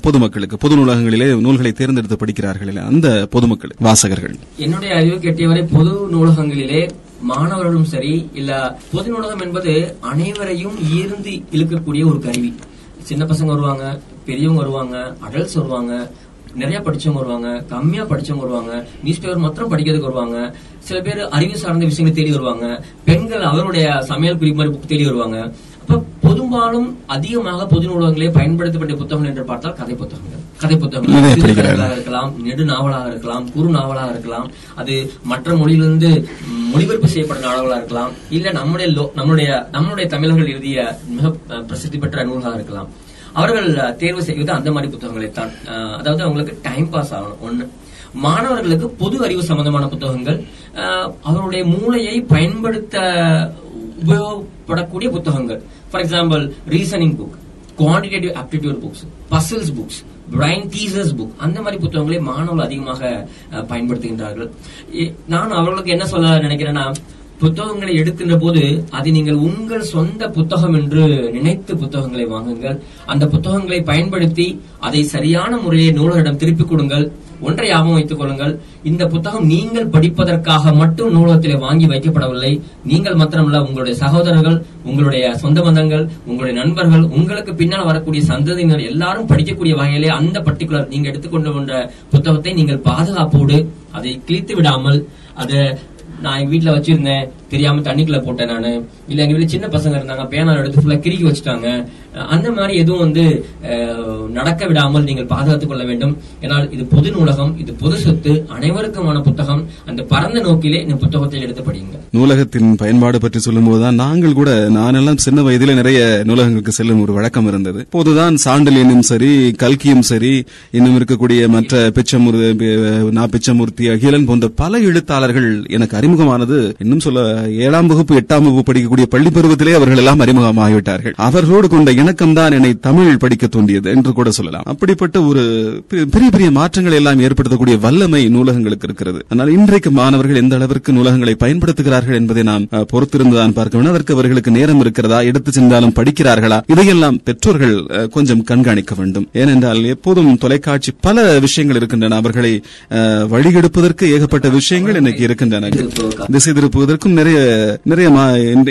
Speaker 1: பொதுமக்களுக்கு பொது நூலகங்களிலே நூல்களை தேர்ந்தெடுத்து படிக்கிறார்கள் அந்த பொதுமக்கள் வாசகர்கள்
Speaker 3: என்னுடைய அறிவு கேட்டியவரை பொது நூலகங்களிலே மாணவர்களும் சரி இல்ல பொது நூலகம் என்பது அனைவரையும் ஈர்ந்து இழுக்கக்கூடிய ஒரு கருவி சின்ன பசங்க வருவாங்க பெரியவங்க வருவாங்க அடல்ட்ஸ் வருவாங்க நிறைய படிச்சவங்க வருவாங்க கம்மியா படிச்சவங்க வருவாங்க நியூஸ் பேப்பர் மாத்திரம் படிக்கிறதுக்கு வருவாங்க சில பேர் அறிவு சார்ந்த விஷயங்களை தேடி வருவாங்க பெண்கள் அவருடைய சமையல் குறிப்பு மாதிரி புக் தேடி வருவாங்க அப்ப பெரும்பாலும் அதிகமாக பொது நூலகங்களே பயன்படுத்தப்பட்ட புத்தகங்கள் என்று பார்த்தால் கதை புத்தகங்கள் கதை புத்தகம் இருக்கலாம் நெடு நாவலாக இருக்கலாம் குறு நாவலாக இருக்கலாம் அது மற்ற மொழியிலிருந்து மொழிபெயர்ப்பு செய்யப்பட்ட நாவலாக இருக்கலாம் இல்ல நம்முடைய நம்மளுடைய நம்மளுடைய தமிழர்கள் எழுதிய மிக பிரசித்தி பெற்ற நூல்களாக இருக்கலாம் அவர்கள் தேர்வு செய்வது அந்த மாதிரி புத்தகங்களை தான் அதாவது அவங்களுக்கு டைம் பாஸ் ஆகணும் ஒண்ணு மாணவர்களுக்கு பொது அறிவு சம்பந்தமான புத்தகங்கள் அவருடைய மூளையை பயன்படுத்த உபயோகப்படக்கூடிய புத்தகங்கள் for example reasoning book quantitative aptitude books puzzles books brain book அந்த மாதிரி புத்தகங்களை மாணவர்கள் அதிகமாக பயன்படுத்துகின்றார்கள் நான் அவர்களுக்கு என்ன சொல்ல நினைக்கிறேன்னா புத்தகங்களை எடுக்கின்ற போது அது நீங்கள் உங்கள் சொந்த புத்தகம் என்று நினைத்து புத்தகங்களை வாங்குங்கள் அந்த புத்தகங்களை பயன்படுத்தி அதை சரியான முறையை நூலரிடம் திருப்பிக் கொடுங்கள் ஒன்றை ஞாபகம் வைத்துக் கொள்ளுங்கள் இந்த புத்தகம் நீங்கள் படிப்பதற்காக மட்டும் நூலகத்திலே வாங்கி வைக்கப்படவில்லை நீங்கள் மாத்திரமல்ல உங்களுடைய சகோதரர்கள் உங்களுடைய சொந்த பந்தங்கள் உங்களுடைய நண்பர்கள் உங்களுக்கு பின்னால் வரக்கூடிய சந்ததியினர் எல்லாரும் படிக்கக்கூடிய வகையிலே அந்த பர்டிகுலர் நீங்க எடுத்துக்கொண்டு வந்த புத்தகத்தை நீங்கள் பாதுகாப்போடு அதை கிழித்து விடாமல் அதை நான் எங்க வீட்டுல வச்சிருந்தேன் தெரியாம தண்ணிக்குள்ள போட்டேன் நானு இல்ல எங்க வீட்டுல சின்ன பசங்க இருந்தாங்க பேனால் எடுத்து ஃபுல்லா கிரிக்கி வச்சுட்டாங்க அந்த மாதிரி எதுவும் வந்து நடக்க விடாமல் நீங்கள் பாதுகாத்துக் கொள்ள வேண்டும் ஏன்னால் இது பொது நூலகம் இது பொது சொத்து அனைவருக்குமான புத்தகம் அந்த பரந்த நோக்கிலே இந்த புத்தகத்தை எடுத்து படியுங்க நூலகத்தின்
Speaker 1: பயன்பாடு பற்றி சொல்லும் போதுதான் நாங்கள் கூட நானெல்லாம் சின்ன வயதில நிறைய நூலகங்களுக்கு செல்லும் ஒரு வழக்கம் இருந்தது போதுதான் இன்னும் சரி கல்கியும் சரி இன்னும் இருக்கக்கூடிய மற்ற பிச்சமூர்த்தி நா பிச்சமூர்த்தி அகிலன் போன்ற பல எழுத்தாளர்கள் எனக்கு அறிமுகமானது இன்னும் சொல்ல ஏழாம் வகுப்பு எட்டாம் வகுப்பு படிக்கக்கூடிய பள்ளி பருவத்திலே அவர்கள் எல்லாம் அறிமுகம் ஆகிவிட்டார்கள் அவர்களோடு கொண்ட இணக்கம்தான் என்னை தமிழ் படிக்க தூண்டியது என்று கூட சொல்லலாம் அப்படிப்பட்ட ஒரு பெரிய பெரிய மாற்றங்களை எல்லாம் ஏற்படுத்தக்கூடிய வல்லமை நூலகங்களுக்கு இருக்கிறது ஆனால் இன்றைக்கு மாணவர்கள் எந்த அளவிற்கு நூலகங்களை பயன்படுத்துகிறார்கள் என்பதை நாம் பொறுத்திருந்துதான் பார்க்க வேண்டும் அதற்கு அவர்களுக்கு நேரம் இருக்கிறதா எடுத்து சென்றாலும் படிக்கிறார்களா இதையெல்லாம் பெற்றோர்கள் கொஞ்சம் கண்காணிக்க வேண்டும் ஏனென்றால் எப்போதும் தொலைக்காட்சி பல விஷயங்கள் இருக்கின்றன அவர்களை வழி எடுப்பதற்கு ஏகப்பட்ட விஷயங்கள் இன்னைக்கு இருக்கின்றன திசை திருப்புவதற்கும் நிறைய நிறைய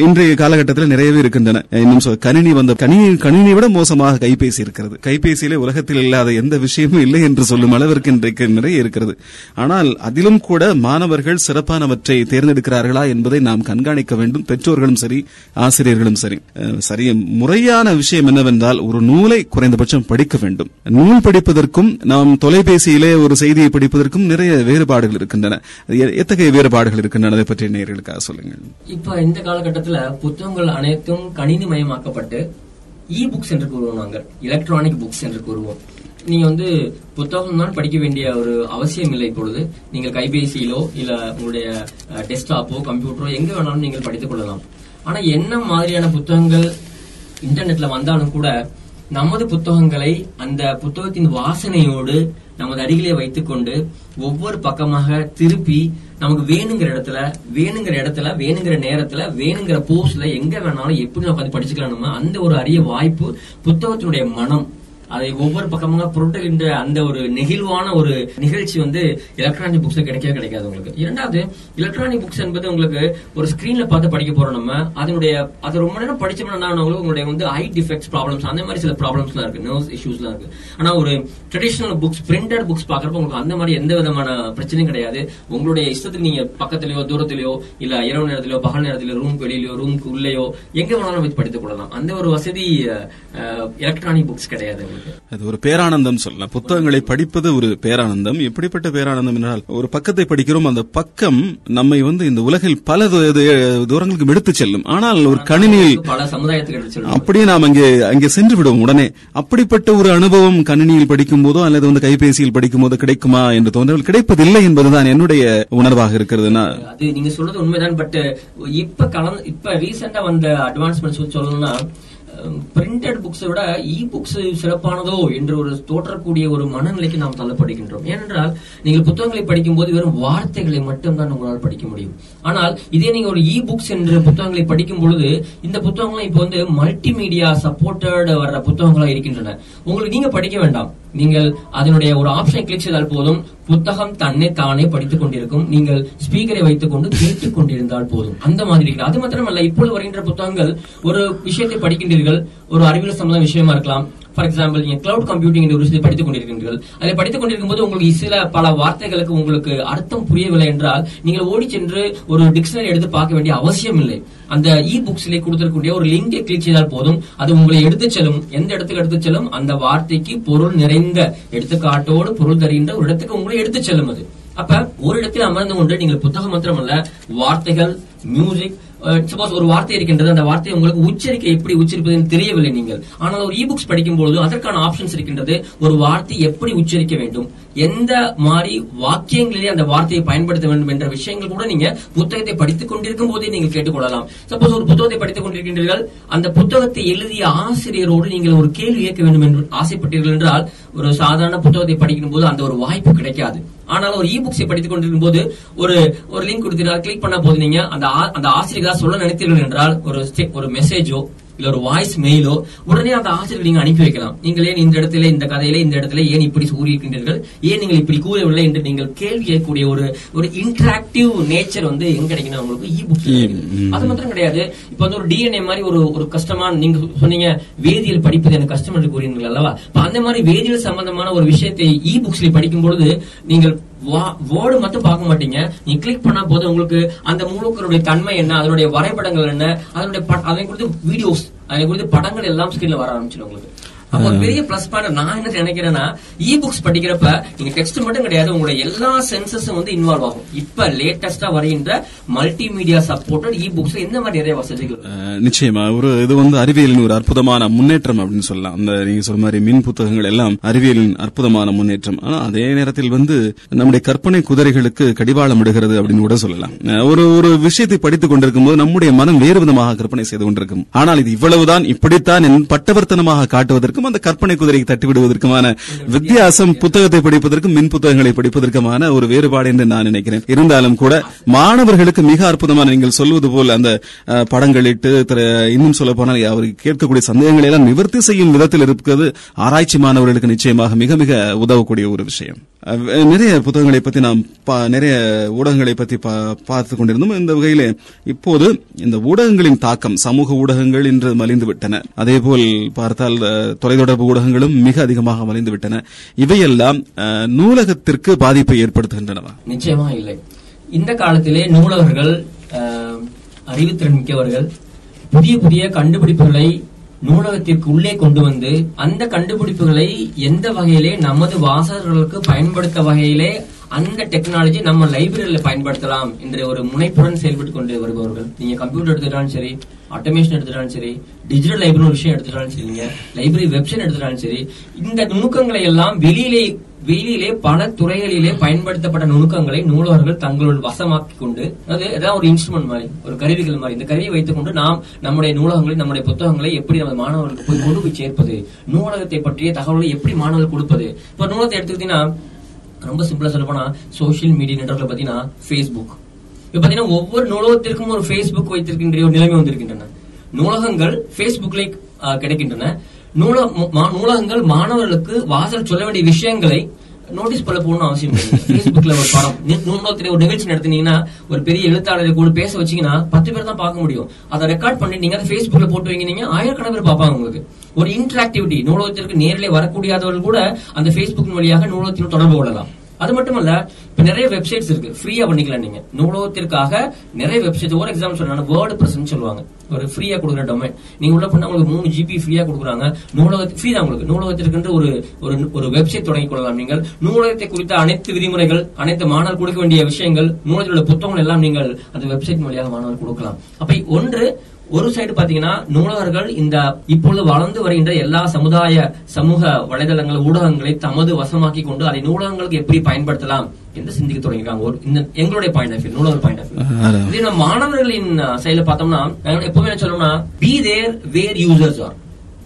Speaker 1: இன்றைய காலகட்டத்தில் நிறையவே இருக்கின்றன இன்னும் கணினி வந்த கணினி கணினி விட மோசமாக கைபேசி இருக்கிறது கைபேசியிலே உலகத்தில் இல்லாத எந்த விஷயமும் இல்லை என்று சொல்லும் அளவிற்கு இன்றைக்கு நிறைய இருக்கிறது ஆனால் அதிலும் கூட மாணவர்கள் சிறப்பானவற்றை தேர்ந்தெடுக்கிறார்களா என்பதை நாம் கண்காணிக்க வேண்டும் பெற்றோர்களும் சரி ஆசிரியர்களும் சரி சரி முறையான விஷயம் என்னவென்றால் ஒரு நூலை குறைந்தபட்சம் படிக்க வேண்டும் நூல் படிப்பதற்கும் நாம் தொலைபேசியிலே ஒரு செய்தியை படிப்பதற்கும் நிறைய வேறுபாடுகள் இருக்கின்றன எத்தகைய வேறுபாடுகள் இருக்கின்றன அதை பற்றி நேர்களுக்காக சொல்லுங்கள் சொல்லுங்கள்
Speaker 3: இப்ப இந்த காலகட்டத்துல புத்தகங்கள் அனைத்தும் கணினி மயமாக்கப்பட்டு இ புக்ஸ் என்று கூறுவோம் நாங்கள் எலக்ட்ரானிக் புக்ஸ் என்று கூறுவோம் நீங்க வந்து புத்தகம் தான் படிக்க வேண்டிய ஒரு அவசியம் இல்லை இப்பொழுது நீங்க கைபேசியிலோ இல்ல உங்களுடைய டெஸ்க்டாப்போ கம்ப்யூட்டரோ எங்க வேணாலும் நீங்கள் படித்துக் கொள்ளலாம் ஆனா என்ன மாதிரியான புத்தகங்கள் இன்டர்நெட்ல வந்தாலும் கூட நமது புத்தகங்களை அந்த புத்தகத்தின் வாசனையோடு நமது அருகிலே வைத்துக்கொண்டு ஒவ்வொரு பக்கமாக திருப்பி நமக்கு வேணுங்கிற இடத்துல வேணுங்கிற இடத்துல வேணுங்கிற நேரத்துல வேணுங்கிற போஸ்ட்ல எங்க வேணாலும் எப்படி நம்ம உட்காந்து படிச்சுக்கலாம்மா அந்த ஒரு அரிய வாய்ப்பு புத்தகத்தினுடைய மனம் அதை ஒவ்வொரு பக்கமாக புரட்டுகின்ற அந்த ஒரு நெகிழ்வான ஒரு நிகழ்ச்சி வந்து எலக்ட்ரானிக் புக்ஸ்ல கிடைக்கவே கிடைக்காது உங்களுக்கு இரண்டாவது எலக்ட்ரானிக் புக்ஸ் என்பது உங்களுக்கு ஒரு ஸ்கிரீன்ல பார்த்து படிக்க போறோம் நம்ம அதனுடைய அது ரொம்ப நேரம் படிச்சோம்னா உங்களுடைய வந்து ஐ டிஃபெக்ட்ஸ் ப்ராப்ளம்ஸ் அந்த மாதிரி சில ப்ராப்ளம்ஸ்லாம் இருக்கு நர்வ்ஸ் இஷ்யூஸ்லாம் இருக்கு ஆனா ஒரு ட்ரெடிஷனல் புக்ஸ் பிரிண்டட் புக்ஸ் பாக்குறப்ப உங்களுக்கு அந்த மாதிரி எந்த விதமான பிரச்சனையும் கிடையாது உங்களுடைய இஷ்டத்துக்கு நீங்க பக்கத்துலயோ தூரத்திலயோ இல்ல இரவு நேரத்திலோ பகல் நேரத்திலோ ரூம் வெளியிலயோ ரூம்க்கு உள்ளேயோ எங்க வேணாலும் வச்சு படித்துக் கொள்ளலாம் அந்த ஒரு வசதி எலக்ட்ரானிக் புக்ஸ் கிடையாது
Speaker 1: அது ஒரு பேரானந்தம் சொல்லலாம் புத்தகங்களை படிப்பது ஒரு பேரானந்தம் எப்படிப்பட்ட பேரானந்தம் என்றால் ஒரு பக்கத்தை படிக்கிறோம் அந்த பக்கம் நம்மை வந்து இந்த உலகில் பல தூரங்களுக்கு எடுத்து செல்லும் ஆனால் ஒரு கணினி அப்படியே நாம் அங்கே அங்கே சென்று விடுவோம் உடனே அப்படிப்பட்ட ஒரு அனுபவம் கணினியில் படிக்கும் போதோ அல்லது வந்து கைபேசியில் படிக்கும் போதோ கிடைக்குமா என்று தோன்றவில் கிடைப்பதில்லை என்பதுதான் என்னுடைய உணர்வாக இருக்கிறது
Speaker 3: நீங்க சொல்றது உண்மைதான் பட் இப்ப கலந்து இப்ப ரீசெண்டா வந்த அட்வான்ஸ்மெண்ட் சொல்லணும்னா பிரிண்டட் புக்ஸை விட இ புக்ஸ் சிறப்பானதோ என்று ஒரு தோற்றக்கூடிய ஒரு மனநிலைக்கு நாம் தள்ளப்படுகின்றோம் ஏனென்றால் நீங்கள் புத்தகங்களை படிக்கும் போது வெறும் வார்த்தைகளை மட்டும்தான் உங்களால் படிக்க முடியும் ஆனால் இதே நீங்க ஒரு இ புக்ஸ் என்ற புத்தகங்களை படிக்கும் பொழுது இந்த புத்தகங்களும் இப்போ வந்து மல்டிமீடியா சப்போர்ட்டட் வர்ற புத்தகங்களா இருக்கின்றன உங்களுக்கு நீங்க படிக்க வேண்டாம் நீங்கள் அதனுடைய ஒரு ஆப்ஷனை கிளிக் செய்தால் போதும் புத்தகம் தன்னை தானே படித்துக் கொண்டிருக்கும் நீங்கள் ஸ்பீக்கரை வைத்துக் கொண்டு கேட்டுக் கொண்டிருந்தால் போதும் அந்த மாதிரி அது மாத்திரமல்ல இப்பொழுது வருகின்ற புத்தகங்கள் ஒரு விஷயத்தை படிக்கின்றீர்கள் ஒரு அறிவியல் சம்பந்த விஷயமா இருக்கலாம் ஃபார் எக்ஸாம்பிள் நீங்க கிளவுட் கம்ப்யூட்டிங் என்ற ஒரு விஷயத்தை படித்துக் கொண்டிருக்கின்றீர்கள் அதை படித்துக் கொண்டிருக்கும் போது உங்களுக்கு சில பல வார்த்தைகளுக்கு உங்களுக்கு அர்த்தம் புரியவில்லை என்றால் நீங்கள் ஓடி சென்று ஒரு டிக்ஷனரி எடுத்து பார்க்க வேண்டிய அவசியம் இல்லை அந்த இ புக்ஸ்ல கொடுத்திருக்கூடிய ஒரு லிங்கை கிளிக் செய்தால் போதும் அது உங்களை எடுத்துச் செல்லும் எந்த இடத்துக்கு எடுத்து செல்லும் அந்த வார்த்தைக்கு பொருள் நிறைந்த எடுத்துக்காட்டோடு பொருள் தருகின்ற ஒரு இடத்துக்கு உங்களை எடுத்து செல்லும் அது அப்ப ஒரு இடத்தில் அமர்ந்து கொண்டு நீங்கள் புத்தகம் மாத்திரம் அல்ல வார்த்தைகள் மியூசிக் சப்போஸ் ஒரு வார்த்தை இருக்கின்றது அந்த வார்த்தையை உங்களுக்கு உச்சரிக்க எப்படி உச்சரிப்பதுன்னு தெரியவில்லை நீங்கள் ஆனால் ஒரு இ புக்ஸ் படிக்கும் பொழுது அதற்கான ஆப்ஷன்ஸ் இருக்கின்றது ஒரு வார்த்தை எப்படி உச்சரிக்க வேண்டும் எந்த மாதிரி வாக்கியங்களிலே அந்த வார்த்தையை பயன்படுத்த வேண்டும் என்ற விஷயங்கள் கூட நீங்க புத்தகத்தை படித்துக் கொண்டிருக்கும் போதே நீங்கள் கேட்டுக்கொள்ளலாம் சப்போஸ் ஒரு புத்தகத்தை படித்துக் கொண்டிருக்கின்றீர்கள் அந்த புத்தகத்தை எழுதிய ஆசிரியரோடு நீங்கள் ஒரு கேள்வி இயக்க வேண்டும் என்று ஆசைப்பட்டீர்கள் என்றால் ஒரு சாதாரண புத்தகத்தை படிக்கும் போது அந்த ஒரு வாய்ப்பு கிடைக்காது ஆனால் ஒரு இ புக்ஸை படித்துக் கொண்டிருக்கும் போது ஒரு ஒரு லிங்க் கொடுத்தீர்கள் கிளிக் பண்ண போது நீங்க அந்த அந்த ஆசிரியர் சொல்ல நினைத்தீர்கள் என்றால் ஒரு ஒரு மெசேஜோ இல்ல ஒரு வாய்ஸ் மெயிலோ உடனே அந்த ஆசிரியர்கள் நீங்க அனுப்பி வைக்கலாம் நீங்கள் ஏன் இந்த இடத்துல இந்த கதையில இந்த இடத்துல ஏன் இப்படி கூறியிருக்கின்றீர்கள் ஏன் நீங்கள் இப்படி கூறவில்லை என்று நீங்கள் கேள்வி கேட்கக்கூடிய ஒரு ஒரு இன்டராக்டிவ் நேச்சர் வந்து எங்க கிடைக்கணும் உங்களுக்கு இ புக் அது மட்டும் கிடையாது இப்ப வந்து ஒரு டிஎன்ஏ மாதிரி ஒரு ஒரு கஷ்டமான நீங்க சொன்னீங்க வேதியியல் படிப்பது எனக்கு கஷ்டம் என்று கூறினீங்க அல்லவா அந்த மாதிரி வேதியியல் சம்பந்தமான ஒரு விஷயத்தை இ புக்ஸ்ல படிக்கும் பொழுது நீங்கள் வேர்டு மட்டும் பார்க்க மாட்டீங்க நீ கிளிக் பண்ணா போது உங்களுக்கு அந்த மூலக்கருடைய தன்மை என்ன அதனுடைய வரைபடங்கள் என்ன அதனுடைய அதை குறித்து வீடியோஸ் அதை குறித்து படங்கள் எல்லாம் ஸ்கிரீன்ல வர ஆரம்பிச்சிடும் உங்களுக்கு பெரிய பிளஸ் பாயிண்ட் நான் என்ன நினைக்கிறேன்னா இ புக்ஸ் படிக்கிறப்ப நீங்க டெக்ஸ்ட் மட்டும் கிடையாது உங்களோட எல்லா சென்சஸும்
Speaker 1: வந்து இன்வால்வ் ஆகும் இப்ப லேட்டஸ்டா வருகின்ற இ புக்ஸ் மாதிரி நிறைய வசதிகள் நிச்சயமா ஒரு இது வந்து அறிவியலின் ஒரு அற்புதமான முன்னேற்றம் அப்படின்னு சொல்லலாம் அந்த நீங்க சொல்ற மாதிரி மின் புத்தகங்கள் எல்லாம் அறிவியலின் அற்புதமான முன்னேற்றம் ஆனா அதே நேரத்தில் வந்து நம்முடைய கற்பனை குதிரைகளுக்கு கடிவாளம் இடுகிறது அப்படின்னு கூட சொல்லலாம் ஒரு ஒரு விஷயத்தை படித்துக் கொண்டிருக்கும் போது நம்முடைய மனம் வேறு விதமாக கற்பனை செய்து கொண்டிருக்கும் ஆனால் இது இவ்வளவுதான் இப்படித்தான் பட்டவர்த்தனமாக காட்டுவதற்கு படிப்பதற்கும் அந்த கற்பனை குதிரைக்கு தட்டி விடுவதற்குமான வித்தியாசம் புத்தகத்தை படிப்பதற்கும் மின் புத்தகங்களை படிப்பதற்குமான ஒரு வேறுபாடு என்று நான் நினைக்கிறேன் இருந்தாலும் கூட மாணவர்களுக்கு மிக அற்புதமான நீங்கள் சொல்வது போல் அந்த படங்கள் இட்டு இன்னும் சொல்ல போனால் அவருக்கு கேட்கக்கூடிய சந்தேகங்களை எல்லாம் நிவர்த்தி செய்யும் விதத்தில் இருக்கிறது ஆராய்ச்சி மாணவர்களுக்கு நிச்சயமாக மிக மிக உதவக்கூடிய ஒரு விஷயம் நிறைய புத்தகங்களை பத்தி நாம் நிறைய ஊடகங்களை பத்தி பார்த்துக் கொண்டிருந்தோம் இந்த வகையிலே இப்போது இந்த ஊடகங்களின் தாக்கம் சமூக ஊடகங்கள் இன்று மலிந்து விட்டன போல் பார்த்தால் தொடர்பு ஊடகங்களும் மிக அதிகமாக மலிந்துவிட்டன இவையெல்லாம் நூலகத்திற்கு பாதிப்பை ஏற்படுத்துகின்றன நிச்சயமா இல்லை இந்த காலத்திலே
Speaker 3: நூலகர்கள் அறிவுத்திறன் மிக்கவர்கள் புதிய புதிய கண்டுபிடிப்புகளை நூலகத்திற்கு உள்ளே கொண்டு வந்து அந்த கண்டுபிடிப்புகளை எந்த வகையிலே நமது வாசகர்களுக்கு பயன்படுத்த வகையிலே அந்த டெக்னாலஜி நம்ம லைப்ரரியில பயன்படுத்தலாம் என்ற ஒரு முனைப்புடன் செயல்பட்டு கொண்டு வருபவர்கள் நீங்க கம்ப்யூட்டர் எடுத்துட்டாலும் சரி ஆட்டோமேஷன் எடுத்துட்டாலும் சரி டிஜிட்டல் லைப்ரரி ஒரு விஷயம் எடுத்துட்டாலும் சரிங்க லைப்ரரி வெப்சைட் எடுத்துட்டாலும் சரி இந்த நுணுக்கங்களை எல்லாம் வெளியிலே வெளியிலே பல துறைகளிலே பயன்படுத்தப்பட்ட நுணுக்கங்களை நூலகர்கள் தங்களுள் வசமாக்கி கொண்டு அது ஏதாவது ஒரு இன்ஸ்ட்ருமெண்ட் மாதிரி ஒரு கருவிகள் மாதிரி இந்த கருவியை வைத்துக்கொண்டு நாம் நம்முடைய நூலகங்களை நம்முடைய புத்தகங்களை எப்படி நமது மாணவர்களுக்கு போய் கொண்டு போய் சேர்ப்பது நூலகத்தை பற்றிய தகவல்களை எப்படி மாணவர்கள் கொடுப்பது இப்போ நூலகத்தை எடுத்துக்கிட்டீங்கன்னா ரொம்ப சிம்பிளா சொல்ல போனா சோசியல் மீடியா நெட்ஒர்க்ல பாத்தீங்கன்னா ஃபேஸ்புக் இப்ப பாத்தீங்கன்னா ஒவ்வொரு நூலகத்திற்கும் ஒரு ஃபேஸ்புக் வைத்திருக்கின்ற ஒரு நிலைமை வந்திருக்கின்றன நூலகங்கள் பேஸ்புக்ல கிடைக்கின்றன நூல நூலகங்கள் மாணவர்களுக்கு வாசல் சொல்ல வேண்டிய விஷயங்களை நோட்டீஸ் பண்ண போகணும் அவசியம் பேஸ்புக்ல ஒரு படம் நூலகத்துல ஒரு நிகழ்ச்சி நடத்தினீங்கன்னா ஒரு பெரிய எழுத்தாளரை கூட பேச வச்சீங்கன்னா பத்து பேர் தான் பார்க்க முடியும் அதை ரெக்கார்ட் பண்ணி நீங்க அதை ஃபேஸ்புக்ல போட்டு வைங்க ஆயிரக்கணக்கில் பார்ப்பாங்க உங்களுக்கு ஒரு இன்டராக்டிவிட்டி நூலகத்திற்கு நேரிலே வரக்கூடியாதவர்கள் கூட அந்த பேஸ்புக் வழியாக நூலகத்தில் தொடர்பு கொள்ளலாம் அது மட்டுமல்ல இப்ப நிறைய வெப்சைட்ஸ் இருக்கு ஃப்ரீயா பண்ணிக்கலாம் நீங்க நூலகத்திற்காக நிறைய வெப்சைட் ஒரு எக்ஸாம்பிள் சொல்றாங்க வேர்டு பிரசன் சொல்லுவாங்க ஒரு ஃப்ரீயா கொடுக்குற டொமைன் நீங்க உள்ள பண்ண உங்களுக்கு மூணு ஜிபி ஃப்ரீயா கொடுக்குறாங்க நூலகத்து ஃப்ரீ தான் உங்களுக்கு நூலகத்திற்கு ஒரு ஒரு ஒரு வெப்சைட் தொடங்கி கொள்ளலாம் நீங்கள் நூலகத்தை குறித்த அனைத்து விதிமுறைகள் அனைத்து மாணவர் கொடுக்க வேண்டிய விஷயங்கள் நூலகத்தில் உள்ள புத்தகங்கள் எல்லாம் நீங்கள் அந்த வெப்சைட் மூலியாக மாணவர் கொடுக்கலாம் அப்ப ஒன்று ஒரு சைடு பாத்தீங்கன்னா நூலகர்கள் இந்த இப்பொழுது வளர்ந்து வருகின்ற எல்லா சமுதாய சமூக வலைதளங்கள் ஊடகங்களை தமது வசமாக்கி கொண்டு அதை நூலகங்களுக்கு எப்படி பயன்படுத்தலாம் என்று சிந்திக்க தொடங்கிருக்காங்க ஒரு இந்த எங்களுடைய point of view point of view நம்ம மாணவர்களின் செயல பார்த்தோம்னா எப்பவுமே சொல்லணும்னா be there where users are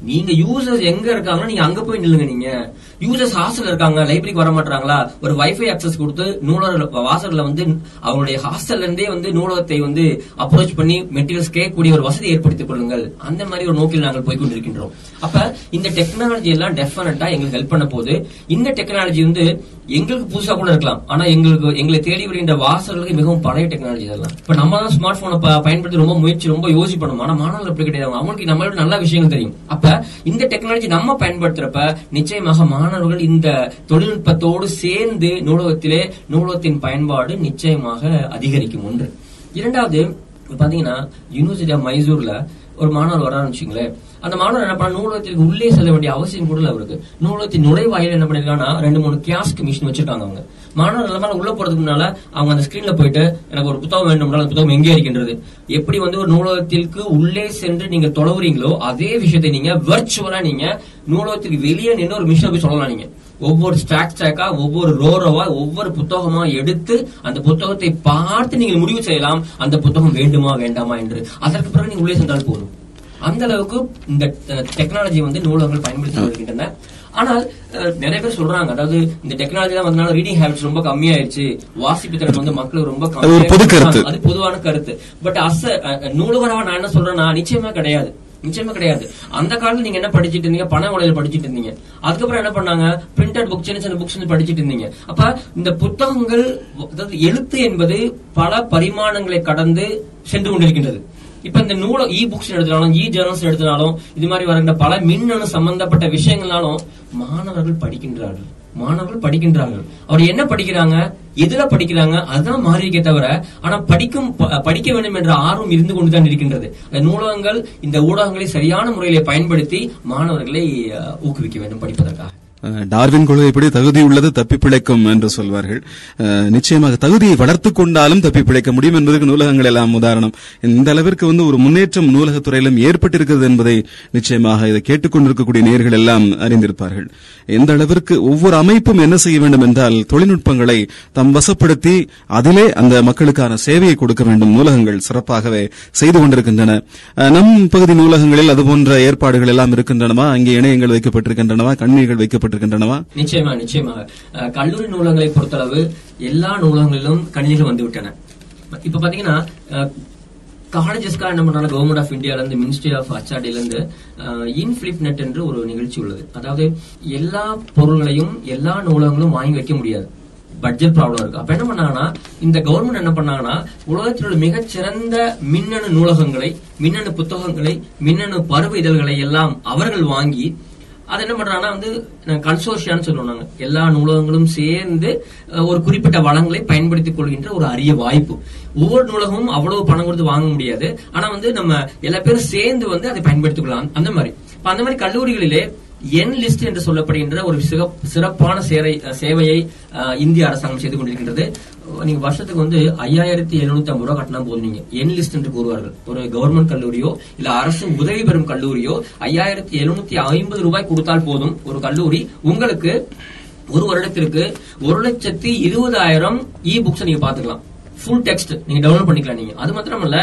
Speaker 3: நீங்க யூசர்ஸ் எங்க இருக்காங்கன்னா நீங்க அங்க போய் நில்லுங்க நீங்க யூசர்ஸ் ஹாஸ்டல் இருக்காங்க லைப்ரரிக்கு வர மாட்டாங்களா ஒரு வைஃபை அக்சஸ் கொடுத்து நூலர் வாசகர்ல வந்து அவங்களுடைய ஹாஸ்டல்ல இருந்தே வந்து நூலகத்தை வந்து அப்ரோச் பண்ணி மெட்டீரியல்ஸ் கேட்கக்கூடிய ஒரு வசதி ஏற்படுத்திக் கொள்ளுங்கள் அந்த மாதிரி ஒரு நோக்கில் நாங்கள் போய்கொண்டிருக்கின்றோம் அப்ப இந்த டெக்னாலஜி எல்லாம் டெஃபினட்டா எங்களுக்கு ஹெல்ப் பண்ண போது இந்த டெக்னாலஜி வந்து எங்களுக்கு புதுசா கூட இருக்கலாம் ஆனா எங்களுக்கு எங்களை தேடி வருகின்ற வாசகர்களுக்கு மிகவும் பழைய டெக்னாலஜி இதெல்லாம் இப்ப நம்ம தான் ஸ்மார்ட் போனை பயன்படுத்தி ரொம்ப முயற்சி ரொம்ப யோசிப்பணும் ஆனா மாணவர்கள் அப்படி கிடையாது அவங்களுக்கு நம்மளோட நல்ல விஷயங்கள் தெரியும் அப்ப இந்த டெக்னாலஜி நம்ம பயன்படுத்துறப்ப நிச்சயமாக மாணவர்கள் இந்த தொழில்நுட்பத்தோடு சேர்ந்து நூலகத்திலே நூலகத்தின் பயன்பாடு நிச்சயமாக அதிகரிக்கும் ஒன்று இரண்டாவது பாத்தீங்கன்னா யூனிவர்சிட்டி ஆஃப் மைசூர்ல ஒரு மாணவர் வர ஆரம்பிச்சிங்களேன் அந்த மாணவர் என்ன பண்ண நூலகத்திற்கு உள்ளே செல்ல வேண்டிய அவசியம் கூட அவருக்கு நூலகத்தின் நுழைவாயில் என்ன பண்ணிருக்காங்கன்னா ரெண்டு மூணு கேஸ்க் மிஷின் வச்சிருக்காங்க அவங்க மாணவர் எல்லாமே உள்ள போறதுக்கு முன்னால அவங்க அந்த ஸ்கிரீன்ல போயிட்டு எனக்கு ஒரு புத்தகம் வேண்டும் அந்த புத்தகம் எங்கே இருக்கின்றது எப்படி வந்து ஒரு நூலகத்திற்கு உள்ளே சென்று நீங்க தொலைவுறீங்களோ அதே விஷயத்தை நீங்க வெர்ச்சுவலா நீங்க நூலகத்திற்கு வெளியே நின்று ஒரு மிஷினை போய் சொல்லலாம் நீங்க ஒவ்வொரு ஸ்டாக் ஸ்டாக்கா ஒவ்வொரு ரோரோவா ஒவ்வொரு புத்தகமா எடுத்து அந்த புத்தகத்தை பார்த்து நீங்கள் முடிவு செய்யலாம் அந்த புத்தகம் வேண்டுமா வேண்டாமா என்று அதற்கு பிறகு நீங்க உள்ளே சென்றால் போதும் அந்த அளவுக்கு இந்த டெக்னாலஜி வந்து நூலகங்கள் பயன்படுத்தி வருகின்றன ஆனால் நிறைய பேர் சொல்றாங்க அதாவது இந்த டெக்னாலஜி தான் வந்தனால ரீடிங் ஹேபிட்ஸ் ரொம்ப கம்மியாயிருச்சு வாசிப்பு திறன் வந்து மக்கள் ரொம்ப
Speaker 4: கம்மியா
Speaker 3: அது பொதுவான கருத்து பட் அச நூலகராக நான் என்ன சொல்றேன்னா நிச்சயமா கிடையாது நிச்சயமா கிடையாது அந்த காலத்துல நீங்க என்ன படிச்சுட்டு இருந்தீங்க பண உடையில படிச்சுட்டு இருந்தீங்க அதுக்கப்புறம் என்ன பண்ணாங்க பிரிண்டட் புக் சின்ன சின்ன புக்ஸ் படிச்சுட்டு இருந்தீங்க அப்ப இந்த புத்தகங்கள் அதாவது எழுத்து என்பது பல பரிமாணங்களை கடந்து சென்று கொண்டிருக்கின்றது இப்ப இந்த நூல இ புக்ஸ் எடுத்தாலும் இ ஜேர்னல்ஸ் எடுத்தாலும் இது மாதிரி வருகின்ற பல மின்னணு சம்பந்தப்பட்ட விஷயங்களாலும் மாணவர்கள் படிக்கின்றார்கள் மாணவர்கள் படிக்கின்றார்கள் அவர் என்ன படிக்கிறாங்க எதுல படிக்கிறாங்க அதுதான் மாறியிருக்கே தவிர ஆனா படிக்கும் படிக்க வேண்டும் என்ற ஆர்வம் இருந்து கொண்டுதான் இருக்கின்றது நூலகங்கள் இந்த ஊடகங்களை சரியான முறையிலே பயன்படுத்தி மாணவர்களை ஊக்குவிக்க வேண்டும் படிப்பதற்காக
Speaker 4: டார்வின் எப்படி தகுதி உள்ளது தப்பி பிழைக்கும் என்று சொல்வார்கள் நிச்சயமாக தகுதியை வளர்த்து கொண்டாலும் தப்பி பிழைக்க முடியும் என்பதற்கு நூலகங்கள் எல்லாம் உதாரணம் இந்த அளவிற்கு வந்து ஒரு முன்னேற்றம் நூலகத் துறையிலும் ஏற்பட்டிருக்கிறது என்பதை நிச்சயமாக இதை கேட்டுக்கொண்டிருக்கக்கூடிய நேர்கள் எல்லாம் அறிந்திருப்பார்கள் எந்த அளவிற்கு ஒவ்வொரு அமைப்பும் என்ன செய்ய வேண்டும் என்றால் தொழில்நுட்பங்களை தம் வசப்படுத்தி அதிலே அந்த மக்களுக்கான சேவையை கொடுக்க வேண்டும் நூலகங்கள் சிறப்பாகவே செய்து கொண்டிருக்கின்றன நம் பகுதி நூலகங்களில் அதுபோன்ற ஏற்பாடுகள் எல்லாம் இருக்கின்றனவா அங்கே இணையங்கள் வைக்கப்பட்டிருக்கின்றனவா கண்ணீர்கள் வைக்கப்பட்டு
Speaker 3: செய்யப்பட்டிருக்கின்றனவா நிச்சயமா நிச்சயமாக கல்லூரி நூலகங்களை பொறுத்தளவு எல்லா நூலகங்களிலும் கணினிகள் வந்துவிட்டன இப்ப பாத்தீங்கன்னா காலேஜஸ்க்காக என்ன பண்றாங்க கவர்மெண்ட் ஆஃப் இந்தியால இருந்து மினிஸ்ட்ரி ஆஃப் அச்சாடில இருந்து இன்ஃபிளிப் நெட் என்று ஒரு நிகழ்ச்சி உள்ளது அதாவது எல்லா பொருள்களையும் எல்லா நூலகங்களும் வாங்கி வைக்க முடியாது பட்ஜெட் ப்ராப்ளம் இருக்கு அப்ப என்ன பண்ணாங்கன்னா இந்த கவர்மெண்ட் என்ன பண்ணாங்கன்னா உலகத்தில் உள்ள மிகச்சிறந்த மின்னணு நூலகங்களை மின்னணு புத்தகங்களை மின்னணு பருவ இதழ்களை எல்லாம் அவர்கள் வாங்கி அது என்ன பண்றாங்கன்னா வந்து கன்சோர்ஷியான்னு சொல்லுவோம் நாங்க எல்லா நூலகங்களும் சேர்ந்து ஒரு குறிப்பிட்ட வளங்களை பயன்படுத்திக் கொள்கின்ற ஒரு அரிய வாய்ப்பு ஒவ்வொரு நூலகமும் அவ்வளவு பணம் கொடுத்து வாங்க முடியாது ஆனா வந்து நம்ம எல்லா பேரும் சேர்ந்து வந்து அதை பயன்படுத்திக் கொள்ளலாம் அந்த மாதிரி அந்த மாதிரி கல்லூரிகளிலே என் லிஸ்ட் என்று சொல்லப்படுகின்ற ஒரு சிறப்பான சேவை சேவையை இந்திய அரசாங்கம் செய்து கொண்டிருக்கின்றது நீங்க வருஷத்துக்கு வந்து ஐயாயிரத்தி எழுநூத்தி ஐம்பது ரூபாய் கட்டணம் போதும் நீங்க என் லிஸ்ட் என்று கூறுவார்கள் ஒரு கவர்மெண்ட் கல்லூரியோ இல்ல அரசு உதவி பெறும் கல்லூரியோ ஐயாயிரத்தி எழுநூத்தி ஐம்பது ரூபாய் கொடுத்தால் போதும் ஒரு கல்லூரி உங்களுக்கு ஒரு வருடத்திற்கு ஒரு லட்சத்தி இருபதாயிரம் இ புக்ஸ் நீங்க பாத்துக்கலாம் ஃபுல் டெக்ஸ்ட் நீங்க டவுன்லோட் பண்ணிக்கலாம் நீங்க அது மாத்திரம் இல்ல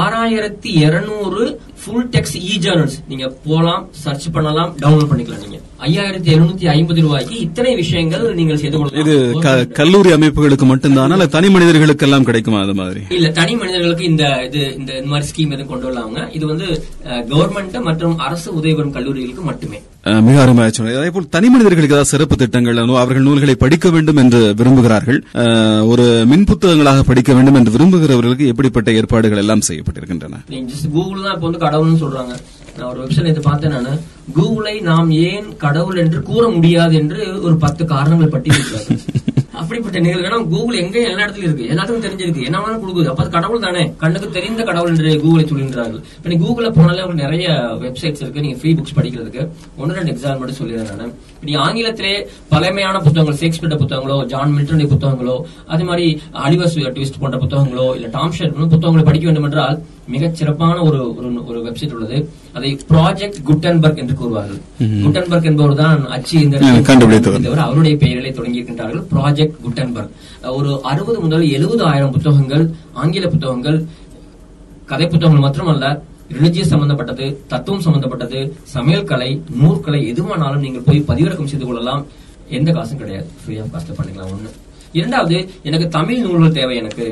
Speaker 3: ஆறாயிரத்தி இருநூறு ஃபுல் டெக்ஸ்ட் இ ஜேர்னல்ஸ் நீங்க போலாம் சர்ச் பண்ணலாம் டவுன்லோட் பண்ணிக்கலாம் நீங்க ஐயாயிரத்தி எழுநூத்தி ஐம்பது ரூபாய்க்கு இத்தனை விஷயங்கள் நீங்கள் செய்து கொடுக்கலாம் இது
Speaker 4: கல்லூரி அமைப்புகளுக்கு மட்டும்தான் இல்ல தனி மனிதர்களுக்கு எல்லாம் கிடைக்குமா அது மாதிரி
Speaker 3: இல்ல தனி மனிதர்களுக்கு இந்த இது இந்த மாதிரி ஸ்கீம் எதுவும் கொண்டு வரலாங்க இது வந்து கவர்மெண்ட் மற்றும் அரசு உதவி பெறும் கல்லூரிகளுக்கு மட்டுமே
Speaker 4: மிக அருமையாக சொன்னது அதே போல் தனி மனிதர்களுக்கு ஏதாவது சிறப்பு திட்டங்கள் அவர்கள் நூல்களை படிக்க வேண்டும் என்று விரும்புகிறார்கள் ஒரு மின் புத்தகங்களாக படிக்க வேண்டும் என்று விரும்புகிறவர்களுக்கு எப்படிப்பட்ட ஏற்பாடுகள் எல்லாம் செய்யப்பட்டிருக்கின்றன கூகுள் தான் இப்போ வந்து கடவுள்னு சொல்றாங்க
Speaker 3: நான் ஒரு வெப்சைட் இது பார்த்தேன் நான் கூகுளை நாம் ஏன் கடவுள் என்று கூற முடியாது என்று ஒரு பத்து காரணங்கள் பட்டியலிட்டாங்க அப்படிப்பட்ட நிகழ்வு கூகுள் எங்க எல்லா இடத்துல இருக்கு எல்லாத்துக்கும் தெரிஞ்சிருக்கு என்ன வேணாலும் கொடுக்குது அப்ப கடவுள் தானே கண்ணுக்கு தெரிந்த கடவுள் என்று கூகுளை சொல்கின்றார்கள் இப்ப நீங்க கூகுள போனாலே அவங்க நிறைய வெப்சைட்ஸ் இருக்கு நீங்க ஃப்ரீ புக்ஸ் படிக்கிறதுக்கு ஒன்னு ரெண்டு எக்ஸாம் மட்டும் சொல்லிடுறேன் நான் இப்படி ஆங்கிலத்திலே பழமையான புத்தகங்கள் ஷேக்ஸ்பியர் புத்தகங்களோ ஜான் மில்டன் புத்தகங்களோ அதே மாதிரி அலிவர்ஸ் ட்விஸ்ட் போன்ற புத்தகங்களோ இல்ல டாம் ஷெட் புத்தகங்களை படிக்க வேண்டும் என்றால் மிகச் சிறப்பான ஒரு ஒரு வெப்சைட் உள்ளது அதை ப்ராஜெக்ட் குட்டன்பர்க் என்று கூறுவார்கள் குட்டன்பர்க் என்பவர் தான் அச்சு இந்த அவருடைய பெயர்களை தொடங்கியிருக்கின்றார்கள் ப்ராஜெக்ட் குட்டன்பர்க் ஒரு அறுபது முதல் எழுபது ஆயிரம் புத்தகங்கள் ஆங்கில புத்தகங்கள் கதை புத்தகங்கள் மட்டுமல்ல ரிலிஜியஸ் சம்பந்தப்பட்டது தத்துவம் சம்பந்தப்பட்டது சமையல் கலை நூற்கலை எதுவானாலும் நீங்கள் போய் பதிவிறக்கம் செய்து கொள்ளலாம் எந்த காசும் கிடையாது ஃப்ரீ ஆஃப் பண்ணிக்கலாம் ஒண்ணு இரண்டாவது எனக்கு தமிழ் நூல்கள் தேவை எனக்கு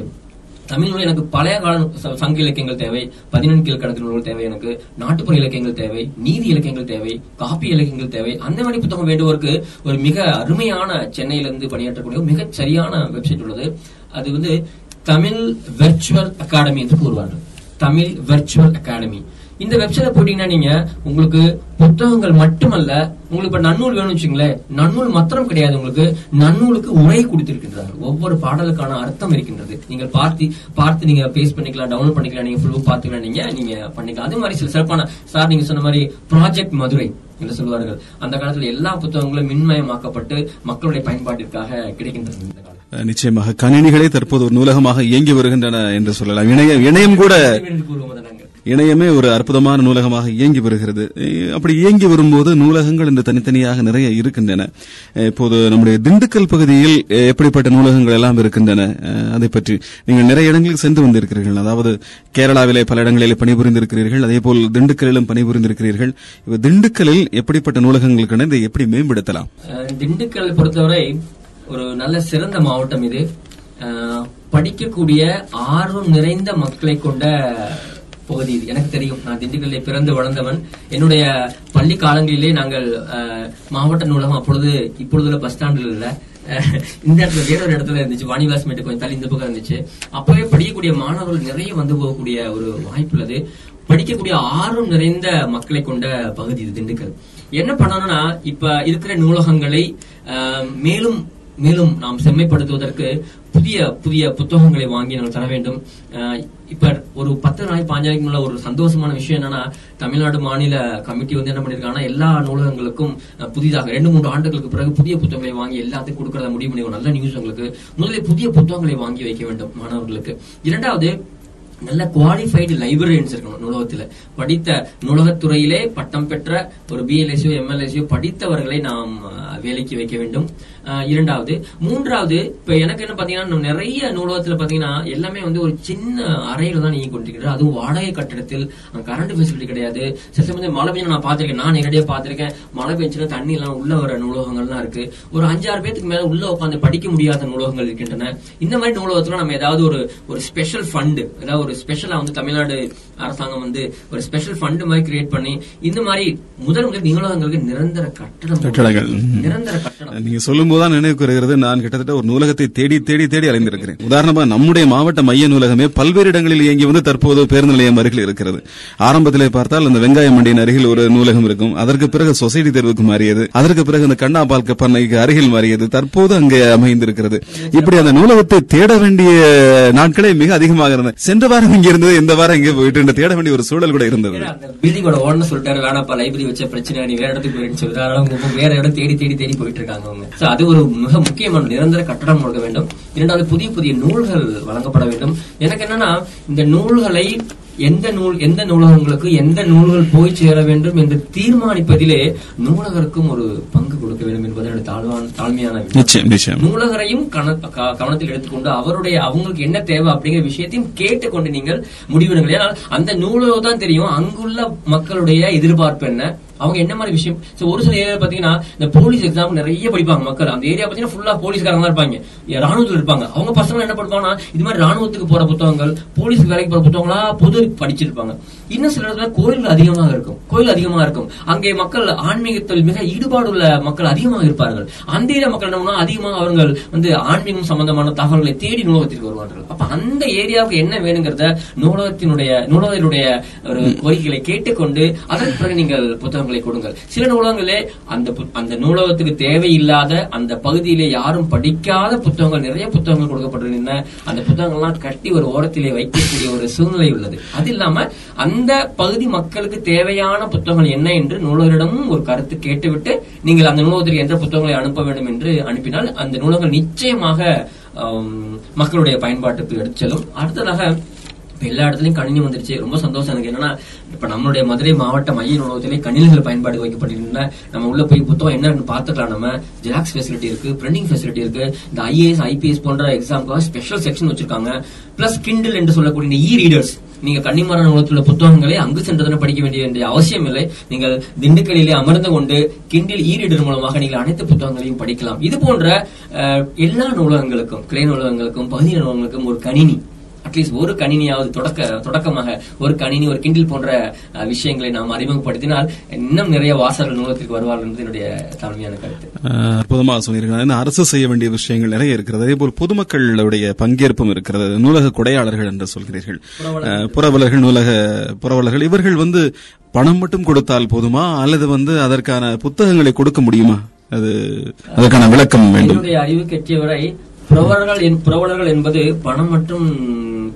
Speaker 3: தமிழ் எனக்கு பழைய கால சங்க இலக்கியங்கள் தேவை பதினெண் கீழ்கணக்கு நூல்கள் தேவை எனக்கு நாட்டுப்புற இலக்கியங்கள் தேவை நீதி இலக்கியங்கள் தேவை காப்பி இலக்கியங்கள் தேவை அந்த மாதிரி புத்தகம் வேண்டுவோருக்கு ஒரு மிக அருமையான சென்னையிலிருந்து பணியாற்றக்கூடிய மிக சரியான வெப்சைட் உள்ளது அது வந்து தமிழ் வெர்ச்சுவல் அகாடமி என்று கூறுவார்கள் தமிழ் வெர்ச்சுவல் அகாடமி இந்த வெப்சைட்ல போட்டீங்கன்னா நீங்க உங்களுக்கு புத்தகங்கள் மட்டுமல்ல உங்களுக்கு இப்ப நன்னூல் வேணும் வச்சுங்களேன் நன்னூல் மாத்திரம் கிடையாது உங்களுக்கு நன்னூலுக்கு உரை கொடுத்திருக்கின்றார் ஒவ்வொரு பாடலுக்கான அர்த்தம் இருக்கின்றது நீங்க பார்த்து பார்த்து நீங்க பேஸ் பண்ணிக்கலாம் டவுன்லோட் பண்ணிக்கலாம் நீங்க ஃபுல்லும் பார்த்துக்கலாம் நீங்க நீங்க பண்ணிக்கலாம் அதே மாதிரி சில சிறப்பான சார் நீங்க சொன்ன மாதிரி ப்ராஜெக்ட் மதுரை என்று சொல்வார்கள் அந்த காலத்துல எல்லா புத்தகங்களும் மின்மயமாக்கப்பட்டு மக்களுடைய பயன்பாட்டிற்காக கிடைக்கின்றது இந்த காலம்
Speaker 4: நிச்சயமாக கணினிகளே தற்போது ஒரு நூலகமாக இயங்கி வருகின்றன என்று சொல்லலாம் இணையம் இணையம் கூட இணையமே ஒரு அற்புதமான நூலகமாக இயங்கி வருகிறது அப்படி இயங்கி வரும்போது நூலகங்கள் இன்று தனித்தனியாக நிறைய இருக்கின்றன இப்போது நம்முடைய திண்டுக்கல் பகுதியில் எப்படிப்பட்ட நூலகங்கள் எல்லாம் இருக்கின்றன அதை பற்றி நீங்கள் நிறைய இடங்களுக்கு சென்று வந்திருக்கிறீர்கள் அதாவது கேரளாவிலே பல இடங்களில் பணிபுரிந்திருக்கிறீர்கள் அதேபோல் திண்டுக்கலிலும் பணிபுரிந்திருக்கிறீர்கள் திண்டுக்கலில் எப்படிப்பட்ட நூலகங்களுக்கான இதை எப்படி மேம்படுத்தலாம்
Speaker 3: திண்டுக்கல் பொறுத்தவரை ஒரு நல்ல சிறந்த மாவட்டம் இது படிக்கக்கூடிய ஆர்வம் நிறைந்த மக்களை கொண்ட பகுதி இது எனக்கு தெரியும் நான் திண்டுக்கல்ல பிறந்து வளர்ந்தவன் என்னுடைய பள்ளி காலங்களிலே நாங்கள் மாவட்ட நூலகம் அப்பொழுது இப்பொழுதுல பஸ் ஸ்டாண்டில் இல்ல இந்த இடத்துல வேற ஒரு இடத்துல இருந்துச்சு வாணிவாஸ் மேட்டு கொஞ்சம் தள்ளி இந்த பக்கம் இருந்துச்சு அப்பவே படிக்கக்கூடிய மாணவர்கள் நிறைய வந்து போகக்கூடிய ஒரு வாய்ப்பு உள்ளது படிக்கக்கூடிய ஆர்வம் நிறைந்த மக்களை கொண்ட பகுதி இது திண்டுக்கல் என்ன பண்ணணும்னா இப்ப இருக்கிற நூலகங்களை மேலும் மேலும் நாம் செம்மைப்படுத்துவதற்கு புதிய புதிய புத்தகங்களை வாங்கி நாங்கள் தர வேண்டும் இப்ப ஒரு பத்து நாள் பாஞ்சாயிரம் உள்ள ஒரு சந்தோஷமான விஷயம் என்னன்னா தமிழ்நாடு மாநில கமிட்டி வந்து என்ன பண்ணிருக்காங்கன்னா எல்லா நூலகங்களுக்கும் புதிதாக ரெண்டு மூன்று ஆண்டுகளுக்கு பிறகு புதிய புத்தகங்களை வாங்கி எல்லாத்துக்கும் கொடுக்கறத முடிவு பண்ணி நல்ல நியூஸ் உங்களுக்கு முதலில் புதிய புத்தகங்களை வாங்கி வைக்க வேண்டும் மாணவர்களுக்கு இரண்டாவது நல்ல குவாலிஃபைடு லைப்ரரியன்ஸ் இருக்கணும் நூலகத்துல படித்த நூலகத்துறையிலே பட்டம் பெற்ற ஒரு பிஎல்எஸ்ஓ எம்எல்எஸ்ஓ படித்தவர்களை நாம் வேலைக்கு வைக்க வேண்டும் இரண்டாவது மூன்றாவது இப்ப எனக்கு என்ன பாத்தீங்கன்னா நிறைய நூலகத்துல பாத்தீங்கன்னா எல்லாமே வந்து ஒரு சின்ன அறையில தான் நீங்க கொண்டிருக்கிறேன் அதுவும் வாடகை கட்டடத்தில் கரண்ட் ஃபெசிலிட்டி கிடையாது சில சமயம் மழை பெஞ்சு நான் பாத்திருக்கேன் நான் நேரடியா பாத்திருக்கேன் மழை பெஞ்சுன்னா தண்ணி எல்லாம் உள்ள வர நூலகங்கள்லாம் இருக்கு ஒரு அஞ்சாறு பேத்துக்கு மேல உள்ள உட்காந்து படிக்க முடியாத நூலகங்கள் இருக்கின்றன இந்த மாதிரி நூலகத்துல நம்ம ஏதாவது ஒரு ஒரு ஸ்பெஷல் ஃபண்டு ஏதாவது ஒரு ஸ்பெஷலா வந்து தமிழ்நாடு அரசாங்கம் வந்து ஒரு ஸ்பெஷல் ஃபண்ட் மாதிரி கிரியேட் பண்ணி இந்த மாதிரி முதல் முதல் நூலகங்களுக்கு நிரந்தர கட்டணம் நிரந்தர கட்டணம் நீங்க சொல்லும்போது இப்போதான் நினைவுக்கு வருகிறது நான் கிட்டத்தட்ட ஒரு நூலகத்தை தேடி தேடி தேடி அலைந்திருக்கிறேன் உதாரணமாக நம்முடைய மாவட்ட மைய நூலகமே பல்வேறு இடங்களில் இயங்கி வந்து தற்போது பேருந்து நிலையம் அருகில் இருக்கிறது ஆரம்பத்திலே பார்த்தால் அந்த வெங்காய மண்டியின் அருகில் ஒரு நூலகம் இருக்கும் அதற்கு பிறகு சொசைட்டி தேர்வுக்கு மாறியது அதற்கு பிறகு அந்த கண்ணா பால் கப்பண்ணைக்கு அருகில் மாறியது தற்போது அங்கே அமைந்திருக்கிறது இப்படி அந்த நூலகத்தை தேட வேண்டிய நாட்களே மிக அதிகமாக இருந்தது சென்ற வாரம் இங்க இருந்தது இந்த வாரம் இங்கே போயிட்டு தேட வேண்டிய ஒரு சூழல் கூட இருந்தது விதிகோட ஓன்னு சொல்லிட்டாரு வேணாப்பா லைப்ரரி வச்ச பிரச்சனை வேற இடத்துக்கு போயிடுச்சு வேற இடம் தேடி தேடி தேடி போயிட்டு இருக்காங்க அது ஒரு மிக முக்கியமான நிரந்தர கட்டடம் கொடுக்க வேண்டும் இரண்டாவது புதிய புதிய நூல்கள் வழங்கப்பட வேண்டும் எனக்கு என்னன்னா இந்த நூல்களை எந்த நூல் எந்த நூலகங்களுக்கு எந்த நூல்கள் போய் சேர வேண்டும் என்று தீர்மானிப்பதிலே நூலகருக்கும் ஒரு பங்கு கொடுக்க வேண்டும் என்பது என்னுடைய தாழ்வான தாழ்மையான நூலகரையும் கவனத்தில் எடுத்துக்கொண்டு அவருடைய அவங்களுக்கு என்ன தேவை அப்படிங்கிற விஷயத்தையும் கேட்டுக்கொண்டு நீங்கள் முடிவெடுங்கள் ஏன்னா அந்த நூலகம் தான் தெரியும் அங்குள்ள மக்களுடைய எதிர்பார்ப்பு என்ன அவங்க என்ன மாதிரி விஷயம் ஒரு சில ஏரியா பாத்தீங்கன்னா இந்த போலீஸ் எக்ஸாம் நிறைய படிப்பாங்க மக்கள் அந்த ஏரியா பாத்தீங்கன்னா போலீஸ்காரங்க இருப்பாங்க ராணுவத்தில் இருப்பாங்க அவங்க பசங்க என்ன பண்ணுவாங்கன்னா இது மாதிரி ராணுவத்துக்கு போற புத்தகங்கள் போலீஸ் வேலைக்கு போற புத்தகங்களா பொது படிச்சிருப்பாங்க இன்னும் சில இடத்துல கோயில் அதிகமாக இருக்கும் கோயில் அதிகமாக இருக்கும் அங்கே மக்கள் ஆன்மீகத்தில் மிக ஈடுபாடு உள்ள மக்கள் அதிகமாக இருப்பார்கள் அந்த மக்கள் என்ன அதிகமாக அவர்கள் வந்து ஆன்மீகம் சம்பந்தமான தகவல்களை தேடி நூலகத்திற்கு வருவார்கள் அப்ப அந்த ஏரியாவுக்கு என்ன வேணுங்கிறத நூலகத்தினுடைய நூலகத்தினுடைய ஒரு கோரிக்கைகளை கேட்டுக்கொண்டு அதற்கு பிறகு நீங்கள் புத்தகங்களை கொடுங்கள் சில நூலகங்களே அந்த அந்த நூலகத்துக்கு தேவையில்லாத அந்த பகுதியிலே யாரும் படிக்காத புத்தகங்கள் நிறைய புத்தகங்கள் கொடுக்கப்பட்டிருந்த அந்த புத்தகங்கள்லாம் கட்டி ஒரு ஓரத்திலே வைக்கக்கூடிய ஒரு சூழ்நிலை உள்ளது அது இல்லாம அந்த எந்த பகுதி மக்களுக்கு தேவையான புத்தகங்கள் என்ன என்று நூலகரிடமும் ஒரு கருத்து கேட்டுவிட்டு நீங்கள் அந்த நூலகத்திற்கு எந்த புத்தகங்களை அனுப்ப வேண்டும் என்று அனுப்பினால் அந்த நூலகங்கள் நிச்சயமாக மக்களுடைய பயன்பாட்டுக்கு எடுத்து செல்லும் அடுத்ததாக எல்லா இடத்துலயும் கணினி வந்துருச்சு ரொம்ப சந்தோஷம் எனக்கு என்னன்னா இப்ப நம்மளுடைய மதுரை மாவட்ட மைய நூலகத்திலே கணினிகள் பயன்பாடு வைக்கப்பட்டிருந்த நம்ம உள்ள போய் புத்தகம் என்னன்னு பாத்துக்கலாம் நம்ம ஜெராக்ஸ் ஃபெசிலிட்டி இருக்கு பிரிண்டிங் ஃபெசிலிட்டி இருக்கு இந்த ஐஏஎஸ் ஐபிஎஸ் போன்ற எக்ஸாம்க்காக ஸ்பெஷல் செக்ஷன் வச்சிருக்காங்க பிளஸ் கிண்டில் என்று சொல்லக்கூடிய இ ரீடர்ஸ் நீங்க கன்னிமாறன் உலகத்தில் புத்தகங்களை அங்கு சென்றதன படிக்க வேண்டிய அவசியம் இல்லை நீங்கள் திண்டுக்கல்லிலே அமர்ந்து கொண்டு கிண்டில் ஈரிடர் மூலமாக நீங்கள் அனைத்து புத்தகங்களையும் படிக்கலாம் இது போன்ற எல்லா நூலகங்களுக்கும் கிளை நூலகங்களுக்கும் பகுதி நூலகங்களுக்கும் ஒரு கணினி அட்லீஸ்ட் ஒரு கணினியாவது தொடக்க தொடக்கமாக ஒரு கணினி ஒரு கிண்டில் போன்ற விஷயங்களை நாம் அறிமுகப்படுத்தினால் இன்னும் நிறைய வாசகர்கள் நூலகத்திற்கு வருவார்கள் என்பது என்னுடைய தலைமையான கருத்து அற்புதமாக அரசு செய்ய வேண்டிய விஷயங்கள் நிறைய இருக்கிறது அதே போல் பொதுமக்களுடைய பங்கேற்பும் இருக்கிறது நூலக கொடையாளர்கள் என்று சொல்கிறீர்கள் புறவலர்கள் நூலக புறவலர்கள் இவர்கள் வந்து பணம் மட்டும் கொடுத்தால் போதுமா அல்லது வந்து அதற்கான புத்தகங்களை கொடுக்க முடியுமா அது அதற்கான விளக்கம் வேண்டும் அறிவு கட்டியவரை புரவலர்கள் புறவலர்கள் என்பது பணம் மற்றும்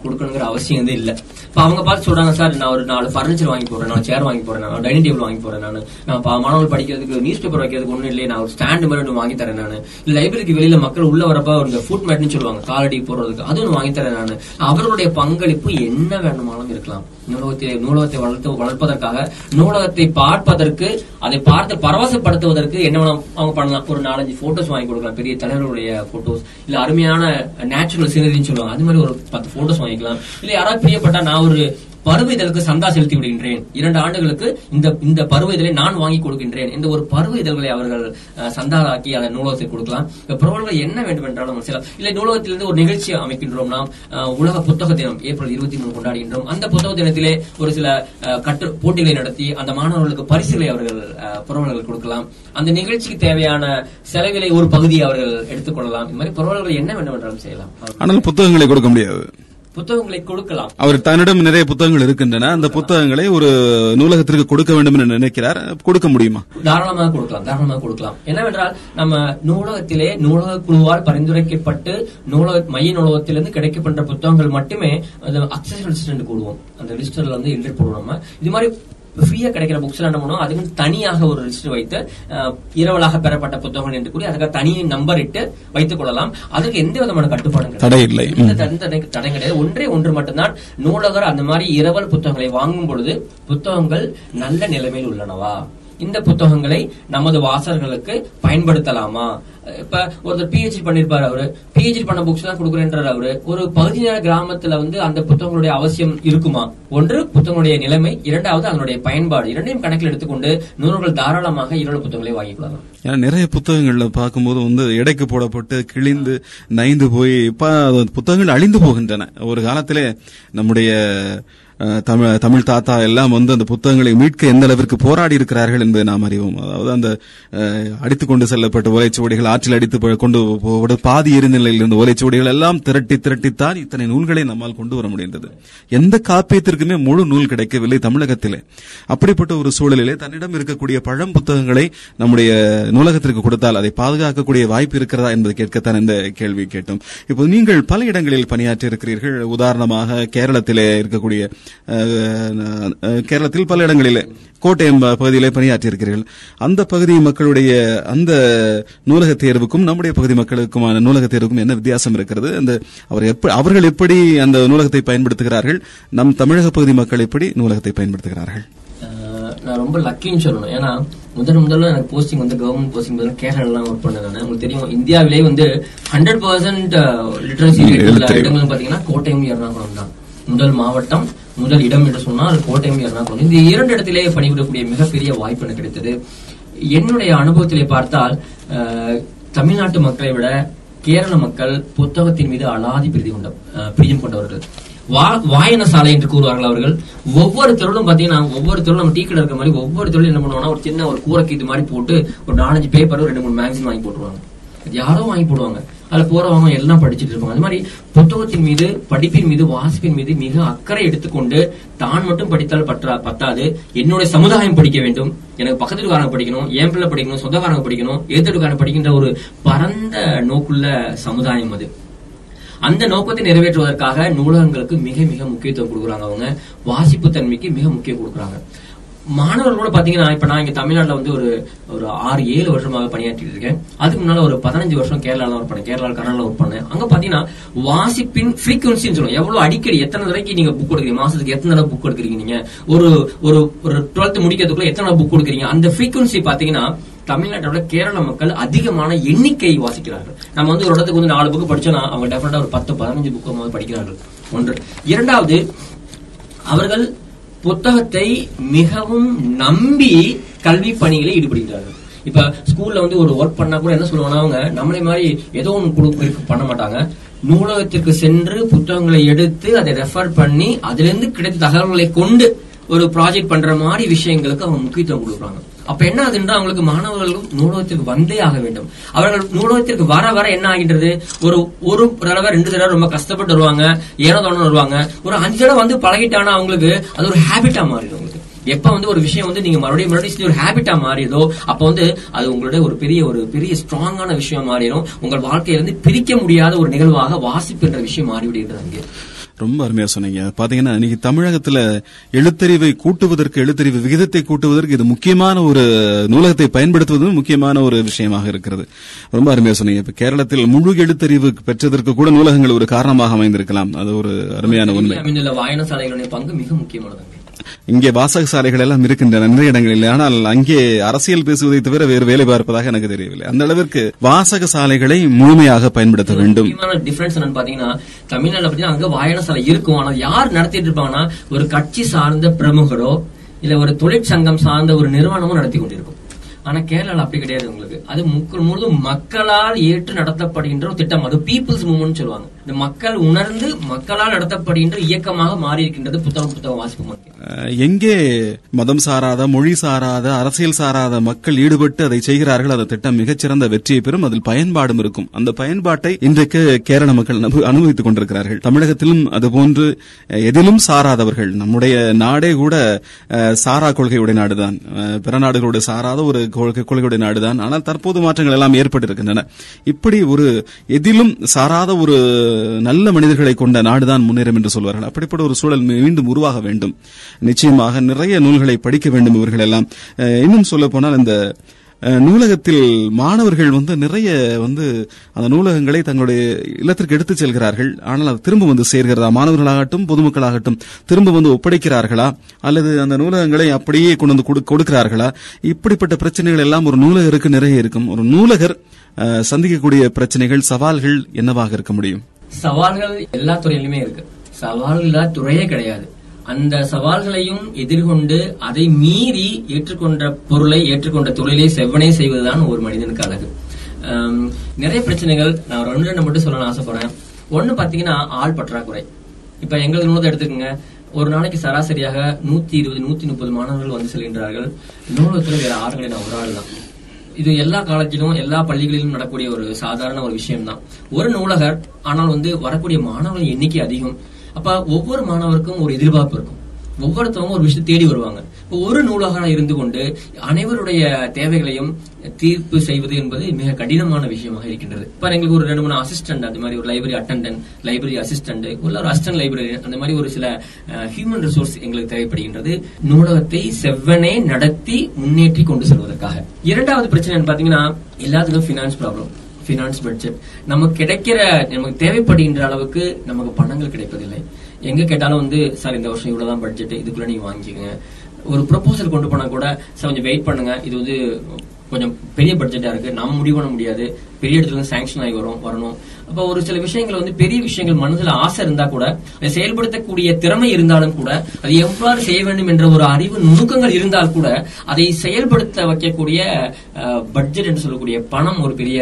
Speaker 3: கொடுக்கணுங்கிற அவசியம் வந்து இல்ல இப்ப அவங்க பார்த்து சொல்றாங்க சார் நான் ஒரு நாலு ஃபர்னிச்சர் வாங்கி போறேன் நான் சேர் வாங்கி போறேன் நான் டைனிங் டேபிள் வாங்கி போறேன் நான் நான் மாணவர்கள் படிக்கிறதுக்கு நியூஸ் பேப்பர் வைக்கிறதுக்கு ஒன்றும் இல்லையே நான் ஒரு ஸ்டாண்டு மாதிரி ஒன்று வாங்கி தரேன் நான் லைப்ரரிக்கு வெளியில மக்கள் உள்ள வரப்ப ஒரு ஃபுட் மேட்னு சொல்லுவாங்க காலடி போடுறதுக்கு அது ஒன்று வாங்கி தரேன் நான் அவர்களுடைய பங்களிப்பு என்ன வேணுமானாலும் இருக்கலாம் நூலகத்தை நூலகத்தை வளர்த்து வளர்ப்பதற்காக நூலகத்தை பார்ப்பதற்கு அதை பார்த்து பரவசப்படுத்துவதற்கு என்ன அவங்க பண்ணலாம் ஒரு நாலஞ்சு போட்டோஸ் வாங்கி கொடுக்கலாம் பெரிய தலைவர்களுடைய போட்டோஸ் இல்ல அருமையான நேச்சுரல் சீனரின்னு சொல்லுவாங்க அது மாதிரி ஒரு பத்து போட்டோஸ் வாங்கிக்கலாம் இல்ல யாராவது பிரியப்பட்டா நான் ஒரு பருவ இதழுக்கு சந்தா செலுத்தி விடுகின்றேன் இரண்டு ஆண்டுகளுக்கு இந்த இந்த பருவ இதழை நான் வாங்கி கொடுக்கின்றேன் இந்த ஒரு பருவ இதழ்களை அவர்கள் சந்தாதாக்கி அதை நூலகத்தை கொடுக்கலாம் பிரபலங்கள் என்ன வேண்டும் என்றாலும் சில இல்லை நூலகத்திலிருந்து ஒரு நிகழ்ச்சி அமைக்கின்றோம் நாம் உலக புத்தக தினம் ஏப்ரல் இருபத்தி மூணு கொண்டாடுகின்றோம் அந்த புத்தக தினத்திலே ஒரு சில கற்று போட்டிகளை நடத்தி அந்த மாணவர்களுக்கு பரிசுகளை அவர்கள் புறவர்கள் கொடுக்கலாம் அந்த நிகழ்ச்சிக்கு தேவையான செலவிலை ஒரு பகுதியை அவர்கள் எடுத்துக்கொள்ளலாம் இந்த மாதிரி புறவர்கள் என்ன வேண்டும் என்றாலும் செய்யலாம் ஆனால் புத்தகங்களை கொடுக்க முடியாது புத்தகங்களை கொடுக்கலாம் அவர் தன்னிடம் நிறைய புத்தகங்கள் இருக்கின்றன அந்த புத்தகங்களை ஒரு நூலகத்திற்கு கொடுக்க வேண்டும் என்று நினைக்கிறார் கொடுக்க முடியுமா தாராளமாக கொடுக்கலாம் தாராளமாக கொடுக்கலாம் என்னவென்றால் நம்ம நூலகத்திலே நூலக குழுவால் பரிந்துரைக்கப்பட்டு நூலக மைய நூலகத்திலிருந்து கிடைக்கப்பட்ட புத்தகங்கள் மட்டுமே அக்சசபிள் கூடுவோம் அந்த லிஸ்டர்ல வந்து எழுதி போடுவோம் இது மாதிரி ஃப்ரீயா கிடைக்கிற புக்ஸ் என்ன பண்ணுவோம் அதுக்கு தனியாக ஒரு லிஸ்ட் வைத்து இரவலாக பெறப்பட்ட புத்தகங்கள் என்று கூறி அதுக்கு தனியை நம்பர் இட்டு வைத்துக் கொள்ளலாம் அதுக்கு எந்த விதமான கட்டுப்பாடும் தடை இல்லை தடை கிடையாது ஒன்றே ஒன்று மட்டும்தான் நூலகர் அந்த மாதிரி இரவல் புத்தகங்களை வாங்கும் பொழுது புத்தகங்கள் நல்ல நிலைமையில் உள்ளனவா இந்த புத்தகங்களை நமது வாசகர்களுக்கு பயன்படுத்தலாமா இப்ப ஒருத்தர் பிஹெச்டி பண்ணிருப்பாரு அவரு பிஹெச்டி பண்ண புக்ஸ் தான் கொடுக்குறேன்றார் அவரு ஒரு பகுதி நேர கிராமத்துல வந்து அந்த புத்தகங்களுடைய அவசியம் இருக்குமா ஒன்று புத்தகங்களுடைய நிலைமை இரண்டாவது அதனுடைய பயன்பாடு இரண்டையும் கணக்கில் எடுத்துக்கொண்டு நூல்கள் தாராளமாக இரண்டு புத்தகங்களை வாங்கி கொள்ளலாம் ஏன்னா நிறைய புத்தகங்கள்ல பார்க்கும்போது வந்து எடைக்கு போடப்பட்டு கிழிந்து நைந்து போய் இப்ப புத்தகங்கள் அழிந்து போகின்றன ஒரு காலத்திலே நம்முடைய தமிழ் தமிழ் தாத்தா எல்லாம் வந்து அந்த புத்தகங்களை மீட்க எந்த அளவிற்கு போராடி இருக்கிறார்கள் என்பதை நாம் அறிவோம் அதாவது அந்த அடித்துக் கொண்டு செல்லப்பட்ட ஓலைச்சுவடிகள் ஆற்றில் அடித்து கொண்டு பாதி எரிந்த இருந்த ஓலைச்சுவடிகள் எல்லாம் திரட்டி திரட்டித்தான் இத்தனை நூல்களை நம்மால் கொண்டு வர முடிந்தது எந்த காப்பியத்திற்குமே முழு நூல் கிடைக்கவில்லை தமிழகத்திலே அப்படிப்பட்ட ஒரு சூழலிலே தன்னிடம் இருக்கக்கூடிய பழம் புத்தகங்களை நம்முடைய நூலகத்திற்கு கொடுத்தால் அதை பாதுகாக்கக்கூடிய வாய்ப்பு இருக்கிறதா என்பது கேட்கத்தான் இந்த கேள்வி கேட்டோம் இப்போது நீங்கள் பல இடங்களில் பணியாற்றி இருக்கிறீர்கள் உதாரணமாக கேரளத்திலே இருக்கக்கூடிய கேரளத்தில் பல இடங்களில் கோட்டயம் பகுதியில் பணியாற்றியிருக்கிறீர்கள் அந்த பகுதி மக்களுடைய அந்த நூலக தேர்வுக்கும் நம்முடைய பகுதி மக்களுக்குமான நூலக தேர்வுக்கும் என்ன வித்தியாசம் இருக்கிறது அந்த அவர் எப்படி அவர்கள் எப்படி அந்த நூலகத்தை பயன்படுத்துகிறார்கள் நம் தமிழக பகுதி மக்கள் எப்படி நூலகத்தை பயன்படுத்துகிறார்கள் நான் ரொம்ப லக்கின்னு சொல்லணும் ஏன்னா முதன் முதல்ல எனக்கு போஸ்டிங் வந்து கவர்மெண்ட் போஸ்டிங் வந்து கேரளாலாம் ஒர்க் பண்ணேன் நான் உங்களுக்கு தெரியும் இந்தியாவிலேயே வந்து ஹண்ட்ரட் பர்சன்ட் லிட்ரஸி இடங்கள் பார்த்தீங்கன்னா கோட்டையும் எர்ணாகுளம் தான் முதல் மாவட்டம் முதல் இடம் என்று சொன்னால் கோட்டயம் எர்ணாகுளம் இந்த இரண்டு இடத்திலே பணிபுரியக்கூடிய மிகப்பெரிய வாய்ப்பு எனக்கு கிடைத்தது என்னுடைய அனுபவத்திலே பார்த்தால் தமிழ்நாட்டு மக்களை விட கேரள மக்கள் புத்தகத்தின் மீது அலாதி பிரிதி கொண்ட பிரியம் கொண்டவர்கள் வாயன சாலை என்று கூறுவார்கள் அவர்கள் ஒவ்வொரு தெருவிலும் பாத்தீங்கன்னா ஒவ்வொரு தெருவிலும் நம்ம டீ கடை இருக்க மாதிரி ஒவ்வொரு தெருவிலும் என்ன பண்ணுவாங்கன்னா ஒரு சின்ன ஒரு கூரைக்கு இது மாதிரி போட்டு ஒரு நாலஞ்சு பேப்பர் ரெண்டு மூணு மேக்சின் வாங்கி போட்டுருவாங்க யாரோ வாங்கி போடுவாங்க அதுல போறவங்க எல்லாம் படிச்சுட்டு இருப்பாங்க அது மாதிரி புத்தகத்தின் மீது படிப்பின் மீது வாசிப்பின் மீது மிக அக்கறை எடுத்துக்கொண்டு தான் மட்டும் படித்தால் பற்றா பத்தாது என்னுடைய சமுதாயம் படிக்க வேண்டும் எனக்கு பக்கத்துக்காரங்க படிக்கணும் ஏன் பிள்ளை படிக்கணும் சொந்தக்காரங்க படிக்கணும் எதிர்த்துக்காரங்க படிக்கின்ற ஒரு பரந்த நோக்குள்ள சமுதாயம் அது அந்த நோக்கத்தை நிறைவேற்றுவதற்காக நூலகங்களுக்கு மிக மிக முக்கியத்துவம் கொடுக்குறாங்க அவங்க வாசிப்பு தன்மைக்கு மிக முக்கியம் கொடுக்குறாங்க மாணவர்கள் கூட பாத்தீங்கன்னா இப்ப நான் இங்க தமிழ்நாட்டுல வந்து ஒரு ஒரு ஆறு ஏழு வருஷமாக பணியாற்றிட்டு இருக்கேன் அதுக்கு முன்னால ஒரு பதினஞ்சு வருஷம் கேரளால ஒர்க் பண்ணேன் கேரளா கர்நாடகா ஒர்க் பண்ணேன் அங்க பாத்தீங்கன்னா வாசிப்பின் ஃப்ரீக்வன்சின்னு சொல்லுவோம் எவ்வளவு அடிக்கடி எத்தனை தடவைக்கு நீங்க புக் கொடுக்குறீங்க மாசத்துக்கு எத்தனை தடவை புக் கொடுக்குறீங்க நீங்க ஒரு ஒரு ஒரு டுவெல்த் முடிக்கிறதுக்குள்ள எத்தனை புக் கொடுக்குறீங்க அந்த ஃப்ரீக்வன்சி பாத்தீங்கன்னா தமிழ்நாட்டோட கேரள மக்கள் அதிகமான எண்ணிக்கை வாசிக்கிறார்கள் நம்ம வந்து ஒரு இடத்துக்கு வந்து நாலு புக்கு படிச்சோம்னா அவங்க டெஃபினட்டா ஒரு பத்து பதினஞ்சு புக்கு படிக்கிறார்கள் ஒன்று இரண்டாவது அவர்கள் புத்தகத்தை மிகவும் நம்பி கல்வி பணிகளை ஈடுபடுகிறார்கள் இப்ப ஸ்கூல்ல வந்து ஒரு ஒர்க் பண்ணா கூட என்ன சொல்லுவாங்க அவங்க நம்மளே மாதிரி ஏதோ ஒன்று பண்ண மாட்டாங்க நூலகத்திற்கு சென்று புத்தகங்களை எடுத்து அதை ரெஃபர் பண்ணி அதுல இருந்து கிடைத்த தகவல்களை கொண்டு ஒரு ப்ராஜெக்ட் பண்ற மாதிரி விஷயங்களுக்கு அவங்க முக்கியத்துவம் கொடுக்குறாங்க அப்ப என்ன ஆகுதுன்றா அவங்களுக்கு மாணவர்களும் நூலகத்திற்கு வந்தே ஆக வேண்டும் அவர்கள் நூலகத்திற்கு வர வர என்ன ஆகின்றது ஒரு ஒரு தடவை ரெண்டு தடவை ரொம்ப கஷ்டப்பட்டு வருவாங்க ஏனோ தோணும் வருவாங்க ஒரு அஞ்சு தடவை வந்து பழகிட்டானா அவங்களுக்கு அது ஒரு ஹேபிட்டா மாறிடும் உங்களுக்கு எப்ப வந்து ஒரு விஷயம் வந்து நீங்க மறுபடியும் மறுபடியும் ஒரு ஹேபிட்டா மாறியதோ அப்ப வந்து அது உங்களுடைய ஒரு பெரிய ஒரு பெரிய ஸ்ட்ராங்கான விஷயம் மாறிடும் உங்கள் வாழ்க்கையிலிருந்து பிரிக்க முடியாத ஒரு நிகழ்வாக வாசிப்பு என்ற விஷயம் மாறிவிடுகிறது அங்கே ரொம்ப அருமையா சொன்னீங்க பாத்தீங்கன்னா இன்னைக்கு தமிழகத்துல எழுத்தறிவை கூட்டுவதற்கு எழுத்தறிவு விகிதத்தை கூட்டுவதற்கு இது முக்கியமான ஒரு நூலகத்தை பயன்படுத்துவதும் முக்கியமான ஒரு விஷயமாக இருக்கிறது ரொம்ப அருமையா சொன்னீங்க இப்ப கேரளத்தில் முழு எழுத்தறிவு பெற்றதற்கு கூட நூலகங்கள் ஒரு காரணமாக அமைந்திருக்கலாம் அது ஒரு அருமையான உண்மை வாயனசாலைகளுடைய பங்கு மிக முக்கியமானது இங்கே வாசக சாலைகள் எல்லாம் இருக்கின்றன நிறைய இடங்களில் ஆனால் அங்கே அரசியல் பேசுவதை தவிர வேறு வேலை பார்ப்பதாக எனக்கு தெரியவில்லை அந்த அளவிற்கு வாசக சாலைகளை முழுமையாக பயன்படுத்த வேண்டும் பாத்தீங்கன்னா தமிழ்நாட்டில் அங்க வாயன சாலை இருக்கும் யார் நடத்திட்டு இருப்பாங்கன்னா ஒரு கட்சி சார்ந்த பிரமுகரோ இல்ல ஒரு தொழிற்சங்கம் சார்ந்த ஒரு நிறுவனமும் நடத்தி கொண்டிருக்கும் ஆனா கேரளால அப்படி கிடையாது உங்களுக்கு அது முக்கள் முழுதும் மக்களால் ஏற்று நடத்தப்படுகின்ற ஒரு திட்டம் அது பீப்புள்ஸ் மூவ்மெண்ட் சொல்லுவாங்க இந்த மக்கள் உணர்ந்து மக்களால் நடத்தப்படுகின்ற இயக்கமாக மாறி இருக்கின்றது புத்தகம் புத்தகம் வாசிக்கும் எங்கே மதம் சாராத மொழி சாராத அரசியல் சாராத மக்கள் ஈடுபட்டு அதை செய்கிறார்கள் அந்த திட்டம் மிகச்சிறந்த வெற்றியை பெறும் அதில் பயன்பாடும் இருக்கும் அந்த பயன்பாட்டை இன்றைக்கு கேரள மக்கள் அனுபவித்துக் கொண்டிருக்கிறார்கள் தமிழகத்திலும் அதுபோன்று எதிலும் சாராதவர்கள் நம்முடைய நாடே கூட சாரா கொள்கையுடைய நாடுதான் பிற நாடுகளோடு சாராத ஒரு கொள்கையுடைய நாடுதான் ஆனால் தற்போது மாற்றங்கள் எல்லாம் ஏற்பட்டிருக்கின்றன இப்படி ஒரு எதிலும் சாராத ஒரு நல்ல மனிதர்களை கொண்ட நாடுதான் முன்னேறும் என்று சொல்வார்கள் அப்படிப்பட்ட ஒரு சூழல் மீண்டும் உருவாக வேண்டும் நிச்சயமாக நிறைய நூல்களை படிக்க வேண்டும் இவர்கள் எல்லாம் இன்னும் சொல்ல போனால் இந்த நூலகத்தில் மாணவர்கள் வந்து நிறைய வந்து அந்த நூலகங்களை தங்களுடைய இல்லத்திற்கு எடுத்துச் செல்கிறார்கள் ஆனால் அது திரும்ப வந்து சேர்கிறதா மாணவர்களாகட்டும் பொதுமக்களாகட்டும் திரும்ப வந்து ஒப்படைக்கிறார்களா அல்லது அந்த நூலகங்களை அப்படியே கொண்டு வந்து கொடுக்கிறார்களா இப்படிப்பட்ட பிரச்சனைகள் எல்லாம் ஒரு நூலகருக்கு நிறைய இருக்கும் ஒரு நூலகர் சந்திக்கக்கூடிய பிரச்சனைகள் சவால்கள் என்னவாக இருக்க முடியும் சவால்கள் எல்லா துறையிலுமே இருக்கு சவால்கள் துறையே கிடையாது அந்த சவால்களையும் எதிர்கொண்டு அதை மீறி ஏற்றுக்கொண்ட பொருளை ஏற்றுக்கொண்ட தொழிலை செவ்வனே செய்வதுதான் ஒரு மனிதனுக்கு அழகு நிறைய பிரச்சனைகள் நான் ரெண்டு ரெண்டு மட்டும் சொல்லணும்னு ஆசைப்படுறேன் ஒன்னு பாத்தீங்கன்னா ஆள் பற்றாக்குறை இப்ப எங்களது நூலத்தை எடுத்துக்கோங்க ஒரு நாளைக்கு சராசரியாக நூத்தி இருபது நூத்தி முப்பது மாணவர்கள் வந்து செல்கின்றார்கள் நூலகத்தில் வேற ஆறுகளை நான் ஒரு ஆள் தான் இது எல்லா காலத்திலும் எல்லா பள்ளிகளிலும் நடக்கூடிய ஒரு சாதாரண ஒரு விஷயம்தான் ஒரு நூலகர் ஆனால் வந்து வரக்கூடிய மாணவர்கள் எண்ணிக்கை அதிகம் அப்ப ஒவ்வொரு மாணவருக்கும் ஒரு எதிர்பார்ப்பு இருக்கும் ஒவ்வொருத்தவங்க ஒரு விஷயத்தை தேடி வருவாங்க ஒரு நூலாக இருந்து கொண்டு அனைவருடைய தேவைகளையும் தீர்ப்பு செய்வது என்பது மிக கடினமான விஷயமாக இருக்கின்றது இப்போ எங்களுக்கு ஒரு ரெண்டு மூணு அசிஸ்டன்ட் அந்த மாதிரி ஒரு லைப்ரரி அட்டண்டன்ட் லைப்ரரி அசிஸ்டன்ட் உள்ள ஒரு அஸ்டன் லைப்ரரி அந்த மாதிரி ஒரு சில ஹியூமன் ரிசோர்ஸ் எங்களுக்கு தேவைப்படுகின்றது நூலகத்தை செவ்வனே நடத்தி முன்னேற்றி கொண்டு செல்வதற்காக இரண்டாவது பிரச்சனை பாத்தீங்கன்னா எல்லாத்துக்கும் பினான்ஸ் ப்ராப்ளம் ஃபினான்ஸ் பட்ஜெட் நமக்கு கிடைக்கிற நமக்கு தேவைப்படுகின்ற அளவுக்கு நமக்கு பணங்கள் கிடைப்பதில்லை எங்க கேட்டாலும் வந்து சார் இந்த வருஷம் இவ்வளவுதான் பட்ஜெட் இதுக்குள்ள நீங்க வாங்கிக்கோங்க ஒரு ப்ரொபோசல் கொண்டு போனா கூட சார் கொஞ்சம் வெயிட் பண்ணுங்க இது வந்து கொஞ்சம் பெரிய பட்ஜெட்டா இருக்கு நம்ம முடிவு பண்ண முடியாது பெரிய இடத்துல இருந்து சாங்ஷன் ஆகி வரும் வரணும் அப்ப ஒரு சில விஷயங்கள் வந்து பெரிய விஷயங்கள் மனசுல ஆசை இருந்தா கூட அதை செயல்படுத்தக்கூடிய திறமை இருந்தாலும் கூட அது எவ்வாறு செய்ய வேண்டும் என்ற ஒரு அறிவு நுணுக்கங்கள் இருந்தால் கூட அதை செயல்படுத்த வைக்கக்கூடிய பட்ஜெட் என்று சொல்லக்கூடிய பணம் ஒரு பெரிய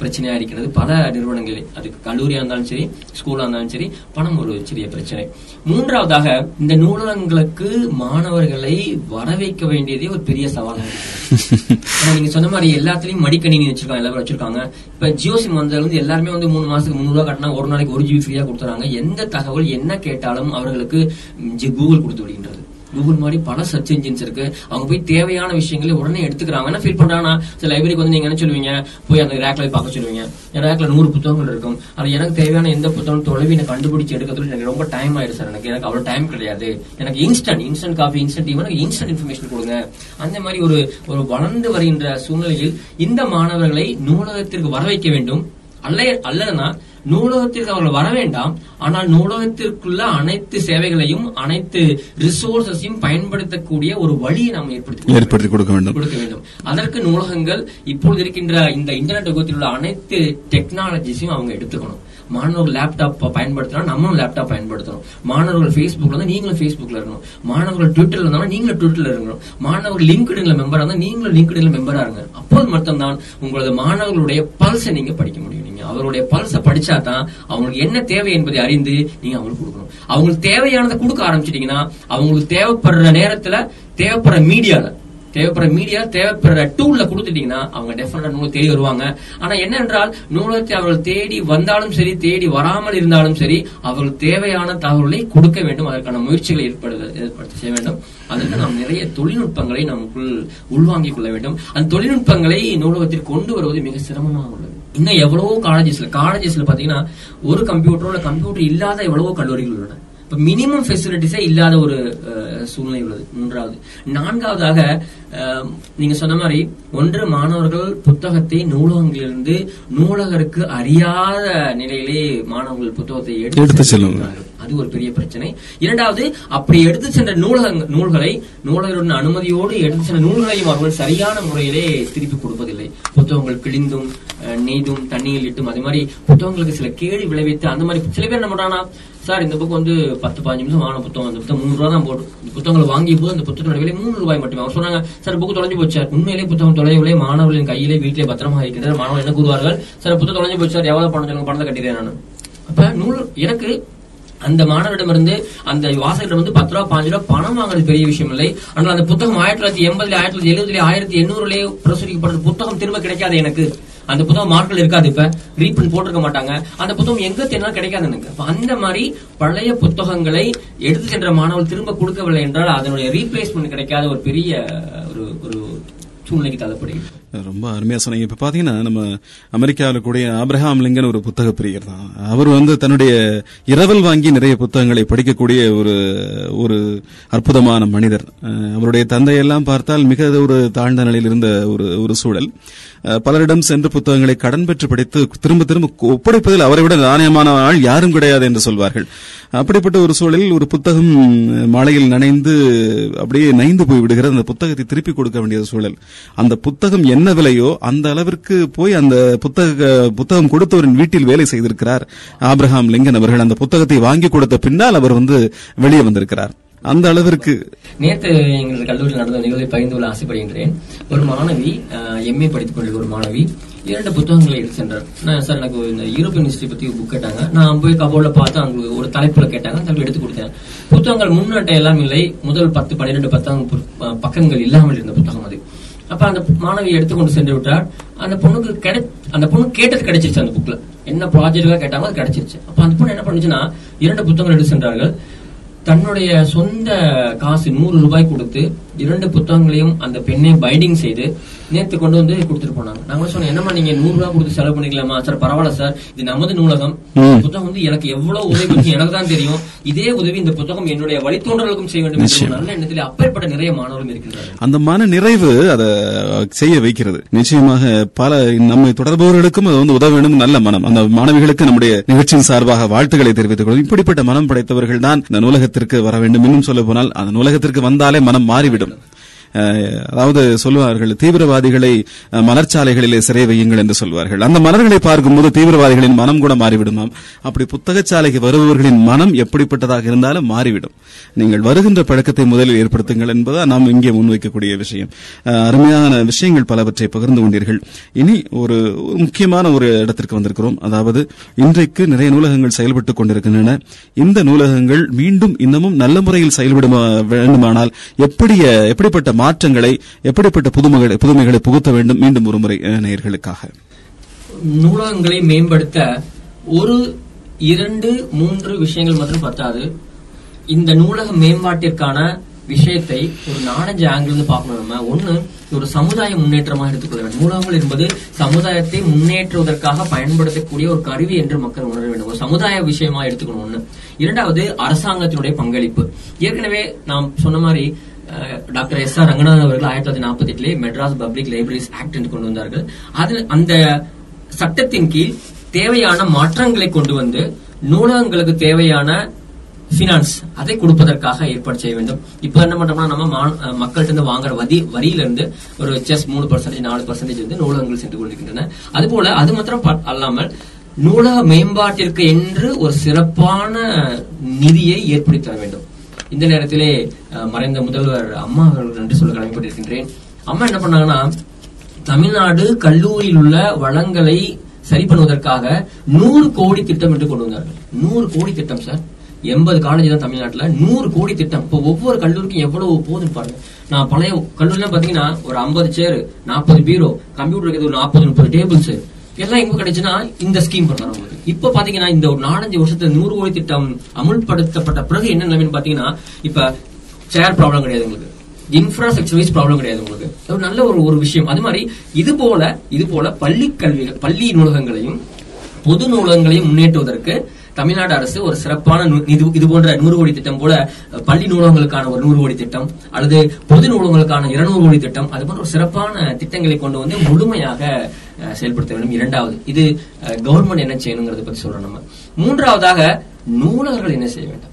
Speaker 3: பிரச்சனையா இருக்கிறது பல நிறுவனங்கள் அதுக்கு கல்லூரியா இருந்தாலும் சரி ஸ்கூலா இருந்தாலும் சரி பணம் ஒரு சிறிய பிரச்சனை மூன்றாவதாக இந்த நூலகங்களுக்கு மாணவர்களை வர வைக்க வேண்டியதே ஒரு பெரிய சவாலாக இருக்கு நீங்க சொன்ன மாதிரி எல்லாத்துலயும் மடிக்கணினி வச்சிருக்காங்க எல்லாரும் வச்சிருக்காங்க இப்ப ஜியோ சிம் வந்ததுல வந்து எல்லாருமே வந்து மூணு மாசத்துக்கு முந்நூறு ரூபா கட்டினா ஒரு நாளைக்கு ஒரு ஜிபி ஃப்ரீயா கொடுத்துறாங்க எந்த தகவல் என்ன கேட்டாலும் அவர்களுக்கு கூகுள் கொடுத்து விடுகின்றது கூகுள் மாதிரி பல சர்ச் இன்ஜின்ஸ் இருக்கு அவங்க போய் தேவையான விஷயங்களை உடனே எடுத்துக்கிறாங்க என்ன ஃபீல் பண்றாங்கன்னா சில லைப்ரரிக்கு வந்து நீங்க என்ன சொல்லுவீங்க போய் அந்த ரேக்ல பார்க்க சொல்லுவீங்க என் ரேக்ல நூறு புத்தகங்கள் இருக்கும் அது எனக்கு தேவையான எந்த புத்தகம் தொலைவி எனக்கு கண்டுபிடிச்சு எடுக்கிறதுல எனக்கு ரொம்ப டைம் ஆயிடுச்சு சார் எனக்கு எனக்கு அவ்வளவு டைம் கிடையாது எனக்கு instant instant coffee instant tea எனக்கு இன்ஸ்டன்ட் இன்ஃபர்மேஷன் கொடுங்க அந்த மாதிரி ஒரு ஒரு வளர்ந்து வருகின்ற சூழ்நிலையில் இந்த மாணவர்களை நூலகத்திற்கு வர வைக்க வேண்டும் அல்ல அல்லதுன்னா நூலகத்திற்கு அவர்கள் வர வேண்டாம் ஆனால் நூலகத்திற்குள்ள அனைத்து சேவைகளையும் அனைத்து ரிசோர்சஸையும் பயன்படுத்தக்கூடிய ஒரு வழியை நாம் ஏற்படுத்தி ஏற்படுத்தி கொடுக்க வேண்டும் கொடுக்க வேண்டும் அதற்கு நூலகங்கள் இப்பொழுது இருக்கின்ற இந்த இன்டர்நெட் யுகத்தில் உள்ள அனைத்து டெக்னாலஜிஸையும் அவங்க எடுத்துக்கணும் மாணவர்கள் லேப்டாப் பயன்படுத்தினா நம்மளும் லேப்டாப் பயன்படுத்தணும் மாணவர்கள் ஃபேஸ்புக்ல இருந்தா நீங்களும் ஃபேஸ்புக்ல இருக்கணும் மாணவர்கள் ட்விட்டர்ல இருந்தாலும் நீங்களும் ட்விட்டர்ல இருக்கணும் மாணவர்கள் லிங்க்டின்ல மெம்பரா இருந்தா நீங்களும் லிங்க்டின்ல மெம்பரா இருங்க அப்போது மட்டும்தான் உங்களது மாணவர்களுடைய பல்ஸை நீங்க படிக்க முடியும் நீங்க அவருடைய பல்ஸை படிச்சா தான் அவங்களுக்கு என்ன தேவை என்பதை அறிந்து நீங்க அவங்களுக்கு கொடுக்கணும் அவங்களுக்கு தேவையானதை கொடுக்க ஆரம்பிச்சிட்டீங்கன்னா அவங்களுக்கு தேவைப்படுற நேரத்துல தேவைப்படுற மீடியால தேவைப்படுற மீடியா தேவைப்படுற டூல்ல கொடுத்துட்டீங்கன்னா அவங்க டெஃபினட்டா நூலை தேடி வருவாங்க ஆனா என்னென்றால் நூலகத்தை அவர்கள் தேடி வந்தாலும் சரி தேடி வராமல் இருந்தாலும் சரி அவர்கள் தேவையான தகவல்களை கொடுக்க வேண்டும் அதற்கான முயற்சிகளை ஏற்படுத்த ஏற்படுத்த செய்ய வேண்டும் அதற்கு நாம் நிறைய தொழில்நுட்பங்களை நமக்குள் உள்வாங்கிக் கொள்ள வேண்டும் அந்த தொழில்நுட்பங்களை நூலகத்தில் கொண்டு வருவது மிக சிரமமாக உள்ளது இன்னும் எவ்வளவோ காலேஜஸ்ல காலேஜஸ்ல பாத்தீங்கன்னா ஒரு கம்ப்யூட்டரோட கம்ப்யூட்டர் இல்லாத எவ்வளவோ கல்லூரிகள் உள்ளன மினிமம் ஃபெசிலிட்டிஸே இல்லாத ஒரு சூழ்நிலை உள்ளது மூன்றாவது நான்காவதாக நீங்க சொன்ன மாதிரி ஒன்று மாணவர்கள் புத்தகத்தை நூலகங்களிலிருந்து நூலகருக்கு அறியாத நிலையிலே மாணவர்கள் புத்தகத்தை எடுத்து செல்லுகிறார்கள் அது ஒரு பெரிய பிரச்சனை இரண்டாவது அப்படி எடுத்து சென்ற நூலக நூல்களை நூலகருடன் அனுமதியோடு எடுத்து சென்ற நூல்களையும் அவர்கள் சரியான முறையிலே திருப்பி கொடுப்பதில்லை புத்தகங்கள் கிழிந்தும் நெய்தும் தண்ணியில் இட்டும் அதே மாதிரி புத்தகங்களுக்கு சில கேடு விளைவித்து அந்த மாதிரி சில பேர் என்ன சார் இந்த புக் வந்து பத்து பதினஞ்சு நிமிஷம் ஆன புத்தகம் அந்த புத்தகம் மூணு ரூபா தான் போடும் புத்தகங்களை வாங்கிய போது அந்த புத்தகத்தோட விலை மூணு ரூபாய் மட்டுமே அவங்க சொன்னாங்க சார் புக்கு தொலைஞ்சு போச்சு சார் உண்மையிலே புத்தகம் தொலைவிலே மாணவர்களின் கையிலே வீட்டிலே பத்திரமா இருக்கின்றனர் மாணவர்கள் என்ன கூறுவார்கள் சார் புத்தகம் தொலைஞ்சு போச்சு சார் எவ்வளவு பணம் சொல்லுங்க பணத்தை கட்டிடுறேன் நான் அப்ப நூல் எனக்கு அந்த மாணவரிடமிருந்து அந்த வாசகரிடம் வந்து பத்து ரூபா பாஞ்சு ரூபா பணம் வாங்குறது பெரிய விஷயம் இல்லை ஆனால் அந்த புத்தகம் ஆயிரத்தி தொள்ளாயிரத்தி எண்பதுல ஆயிரத்தி தொள்ளாயிரத்தி எழுபதுல ஆயிரத்தி எண்ணூறுலயே பிரசுரிக்கப்பட்ட புத்தகம் திரும்ப கிடைக்காது எனக்கு அந்த புத்தகம் மார்க்கல் இருக்காது இப்ப ரீப்ரிண்ட் போட்டிருக்க மாட்டாங்க அந்த புத்தகம் எங்க தேடினா கிடைக்காது எனக்கு அந்த மாதிரி பழைய புத்தகங்களை எடுத்து சென்ற மாணவர் திரும்ப கொடுக்கவில்லை என்றால் அதனுடைய ரீப்ளேஸ்மெண்ட் கிடைக்காத ஒரு பெரிய ஒரு ஒரு சூழ்நிலைக்கு தள்ளப்படுகிறது ரொம்ப அருமையா சொன்னீங்க இப்ப பாத்தீங்கன்னா நம்ம அமெரிக்காவில் கூடிய ஆப்ரஹாம் லிங்கன் ஒரு புத்தக பிரியர் தான் அவர் வந்து தன்னுடைய இரவல் வாங்கி நிறைய புத்தகங்களை படிக்கக்கூடிய ஒரு ஒரு அற்புதமான மனிதர் அவருடைய தந்தையெல்லாம் பார்த்தால் மிக ஒரு தாழ்ந்த நிலையில் இருந்த ஒரு ஒரு சூழல் பலரிடம் சென்று புத்தகங்களை கடன் பெற்று படித்து திரும்ப திரும்ப ஒப்படைப்பதில் அவரை விட நாணயமான ஆள் யாரும் கிடையாது என்று சொல்வார்கள் அப்படிப்பட்ட ஒரு சூழலில் ஒரு புத்தகம் மாலையில் நனைந்து அப்படியே நைந்து போய் விடுகிறது அந்த புத்தகத்தை திருப்பி கொடுக்க வேண்டிய சூழல் அந்த புத்தகம் என்ன விலையோ அந்த அளவிற்கு போய் அந்த புத்தக புத்தகம் கொடுத்தவரின் வீட்டில் வேலை செய்திருக்கிறார் ஆப்ரஹாம் லிங்கன் அவர்கள் அந்த புத்தகத்தை வாங்கி கொடுத்த பின்னால் அவர் வந்து வெளியே வந்திருக்கிறார் அந்த அளவிற்கு நேற்று எங்களது கல்லூரியில் நடந்த நிகழ்வை பகிர்ந்து கொள்ள ஆசைப்படுகின்றேன் ஒரு மாணவி எம்ஏ படித்துக் கொண்ட ஒரு மாணவி இரண்டு புத்தகங்களை எடுத்து சென்றார் நான் சார் எனக்கு இந்த யூரோப்பியன் ஹிஸ்டரி பத்தி புக் கேட்டாங்க நான் போய் கபோர்ட்ல பார்த்து அவங்களுக்கு ஒரு தலைப்புல கேட்டாங்க தலைப்பு எடுத்து கொடுத்தேன் புத்தகங்கள் முன்னாட்ட எல்லாம் இல்லை முதல் பத்து பன்னிரெண்டு பத்தாம் பக்கங்கள் இல்லாமல் இருந்த புத்தகம் அது அப்ப அந்த மாணவி எடுத்துக்கொண்டு சென்று விட்டார் அந்த பொண்ணுக்கு கிடை அந்த பொண்ணு கேட்டது கிடைச்சிருச்சு அந்த புக்ல என்ன ப்ராஜெக்டா கேட்டாங்க அது கிடைச்சிருச்சு அப்ப அந்த பொண்ணு என்ன பண்ணுச்சுன்னா இரண்டு புத்தகங்கள் எடுத்து சென்றார்கள் தன்னுடைய சொந்த காசு நூறு ரூபாய் கொடுத்து இரண்டு புத்தகங்களையும் அந்த பெண்ணை பைடிங் செய்து நேற்று கொண்டு வந்து கொடுத்துட்டு போனாங்க நாங்க சொன்னோம் என்னமா நீங்க நூறு ரூபா கொடுத்து செலவு பண்ணிக்கலாமா சார் பரவாயில்ல சார் இது நமது நூலகம் புத்தகம் வந்து எனக்கு எவ்வளவு உதவி பற்றி எனக்கு தான் தெரியும் இதே உதவி இந்த புத்தகம் என்னுடைய வழித்தோன்றலுக்கும் செய்ய வேண்டும் என்று நல்ல எண்ணத்தில் அப்பேற்பட்ட நிறைய மாணவர்கள் இருக்கிறார்கள் அந்த மன நிறைவு அதை செய்ய வைக்கிறது நிச்சயமாக பல நம்மை தொடர்பவர்களுக்கும் அது வந்து உதவ வேண்டும் நல்ல மனம் அந்த மாணவிகளுக்கு நம்முடைய நிகழ்ச்சியின் சார்பாக வாழ்த்துக்களை தெரிவித்துக் கொள்ளும் இப்படிப்பட்ட மனம் படைத்தவர்கள் தான் இந்த நூலகத்திற்கு வர வேண்டும் இன்னும் சொல்ல போனால் அந்த நூலகத்திற்கு வந்தாலே மனம் மாறிவிடும் அதாவது சொல்லுவார்கள் தீவிரவாதிகளை மலர்ச்சாலைகளிலே சிறை வையுங்கள் என்று சொல்வார்கள் அந்த மலர்களை பார்க்கும்போது தீவிரவாதிகளின் மனம் கூட மாறிவிடுமாம் அப்படி புத்தகச்சாலைக்கு வருபவர்களின் மனம் எப்படிப்பட்டதாக இருந்தாலும் மாறிவிடும் நீங்கள் வருகின்ற பழக்கத்தை முதலில் ஏற்படுத்துங்கள் என்பதா நாம் இங்கே முன்வைக்கக்கூடிய விஷயம் அருமையான விஷயங்கள் பலவற்றை பகிர்ந்து கொண்டீர்கள் இனி ஒரு முக்கியமான ஒரு இடத்திற்கு வந்திருக்கிறோம் அதாவது இன்றைக்கு நிறைய நூலகங்கள் செயல்பட்டுக் கொண்டிருக்கின்றன இந்த நூலகங்கள் மீண்டும் இன்னமும் நல்ல முறையில் செயல்பட வேண்டுமானால் எப்படிய எப்படிப்பட்ட மாற்றங்களை எப்படிப்பட்ட புதுமைகளை புதுமைகளை புகுத்த வேண்டும் மீண்டும் ஒரு முறை நேயர்களுக்காக நூலகங்களை மேம்படுத்த ஒரு இரண்டு மூன்று விஷயங்கள் மட்டும் பத்தாது இந்த நூலக மேம்பாட்டிற்கான விஷயத்தை ஒரு நாலஞ்சு ஆங்கில இருந்து பார்க்கணும் நம்ம ஒண்ணு ஒரு சமுதாய முன்னேற்றமாக எடுத்துக்கொள்ள வேண்டும் நூலகங்கள் என்பது சமுதாயத்தை முன்னேற்றுவதற்காக பயன்படுத்தக்கூடிய ஒரு கருவி என்று மக்கள் உணர வேண்டும் ஒரு சமுதாய விஷயமா எடுத்துக்கணும் ஒண்ணு இரண்டாவது அரசாங்கத்தினுடைய பங்களிப்பு ஏற்கனவே நாம் சொன்ன மாதிரி டாக்டர் எஸ் ஆர் ரங்கநாதன் அவர்கள் ஆயிரத்தி தொள்ளாயிரத்தி நாற்பத்தி எட்டுலே மெட்ராஸ் பப்ளிக் லைப்ரரிஸ் ஆக்ட் என்று கொண்டு வந்தார்கள் அது அந்த சட்டத்தின் கீழ் தேவையான மாற்றங்களை கொண்டு வந்து நூலகங்களுக்கு தேவையான பினான்ஸ் அதை கொடுப்பதற்காக ஏற்பாடு செய்ய வேண்டும் இப்ப என்ன பண்றோம்னா நம்ம மக்கள்கிட்ட இருந்து வாங்குற வரி வரியில இருந்து ஒரு செஸ் மூணு பர்சன்டேஜ் நாலு பர்சன்டேஜ் வந்து நூலகங்கள் சென்று கொண்டிருக்கின்றன அது போல அது மாத்திரம் அல்லாமல் நூலக மேம்பாட்டிற்கு என்று ஒரு சிறப்பான நிதியை ஏற்படுத்தி தர வேண்டும் இந்த நேரத்திலே மறைந்த முதல்வர் அம்மா அவர்கள் நன்றி சொல்ல கடமைப்பட்டிருக்கின்றேன் அம்மா என்ன பண்ணாங்கன்னா தமிழ்நாடு கல்லூரியில் உள்ள வளங்களை சரி பண்ணுவதற்காக நூறு கோடி திட்டம் என்று கொண்டு வந்தார்கள் நூறு கோடி திட்டம் சார் எண்பது காலேஜ் தான் தமிழ்நாட்டில் நூறு கோடி திட்டம் இப்போ ஒவ்வொரு கல்லூரிக்கும் எவ்வளவு போதும் பாருங்க நான் பழைய கல்லூரிலாம் பார்த்தீங்கன்னா ஒரு ஐம்பது சேரு நாற்பது பீரோ கம்ப்யூட்டர் ஒரு நாற்பது முப்பது டேபிள்ஸ் எல்லாம் எங்க கிடைச்சுன்னா இந்த ஸ்கீம் பண்ணாரு இப்ப பாத்தீங்கன்னா இந்த ஒரு நாலஞ்சு வருஷத்துல நூறு கோடி திட்டம் அமுல்படுத்தப்பட்ட பிறகு என்ன நிலைமைன்னு பாத்தீங்கன்னா இப்ப சேர் ப்ராப்ளம் கிடையாது உங்களுக்கு இன்ஃப்ராஸ்ட்ரக்சர் வைஸ் ப்ராப்ளம் கிடையாது உங்களுக்கு நல்ல ஒரு ஒரு விஷயம் அது மாதிரி இது போல இது போல பள்ளி கல்வி பள்ளி நூலகங்களையும் பொது நூலகங்களையும் முன்னேற்றுவதற்கு தமிழ்நாடு அரசு ஒரு சிறப்பான இது இது போன்ற நூறு கோடி திட்டம் போல பள்ளி நூலகங்களுக்கான ஒரு நூறு கோடி திட்டம் அல்லது பொது நூலகங்களுக்கான இருநூறு கோடி திட்டம் அது போன்ற ஒரு சிறப்பான திட்டங்களை கொண்டு வந்து முழுமையாக செயல்படுத்த வேண்டும் இரண்டாவது இது கவர்மெண்ட் என்ன செய்யணுங்கிறத பத்தி சொல்றோம் நம்ம மூன்றாவதாக நூலகர்கள் என்ன செய்ய வேண்டும்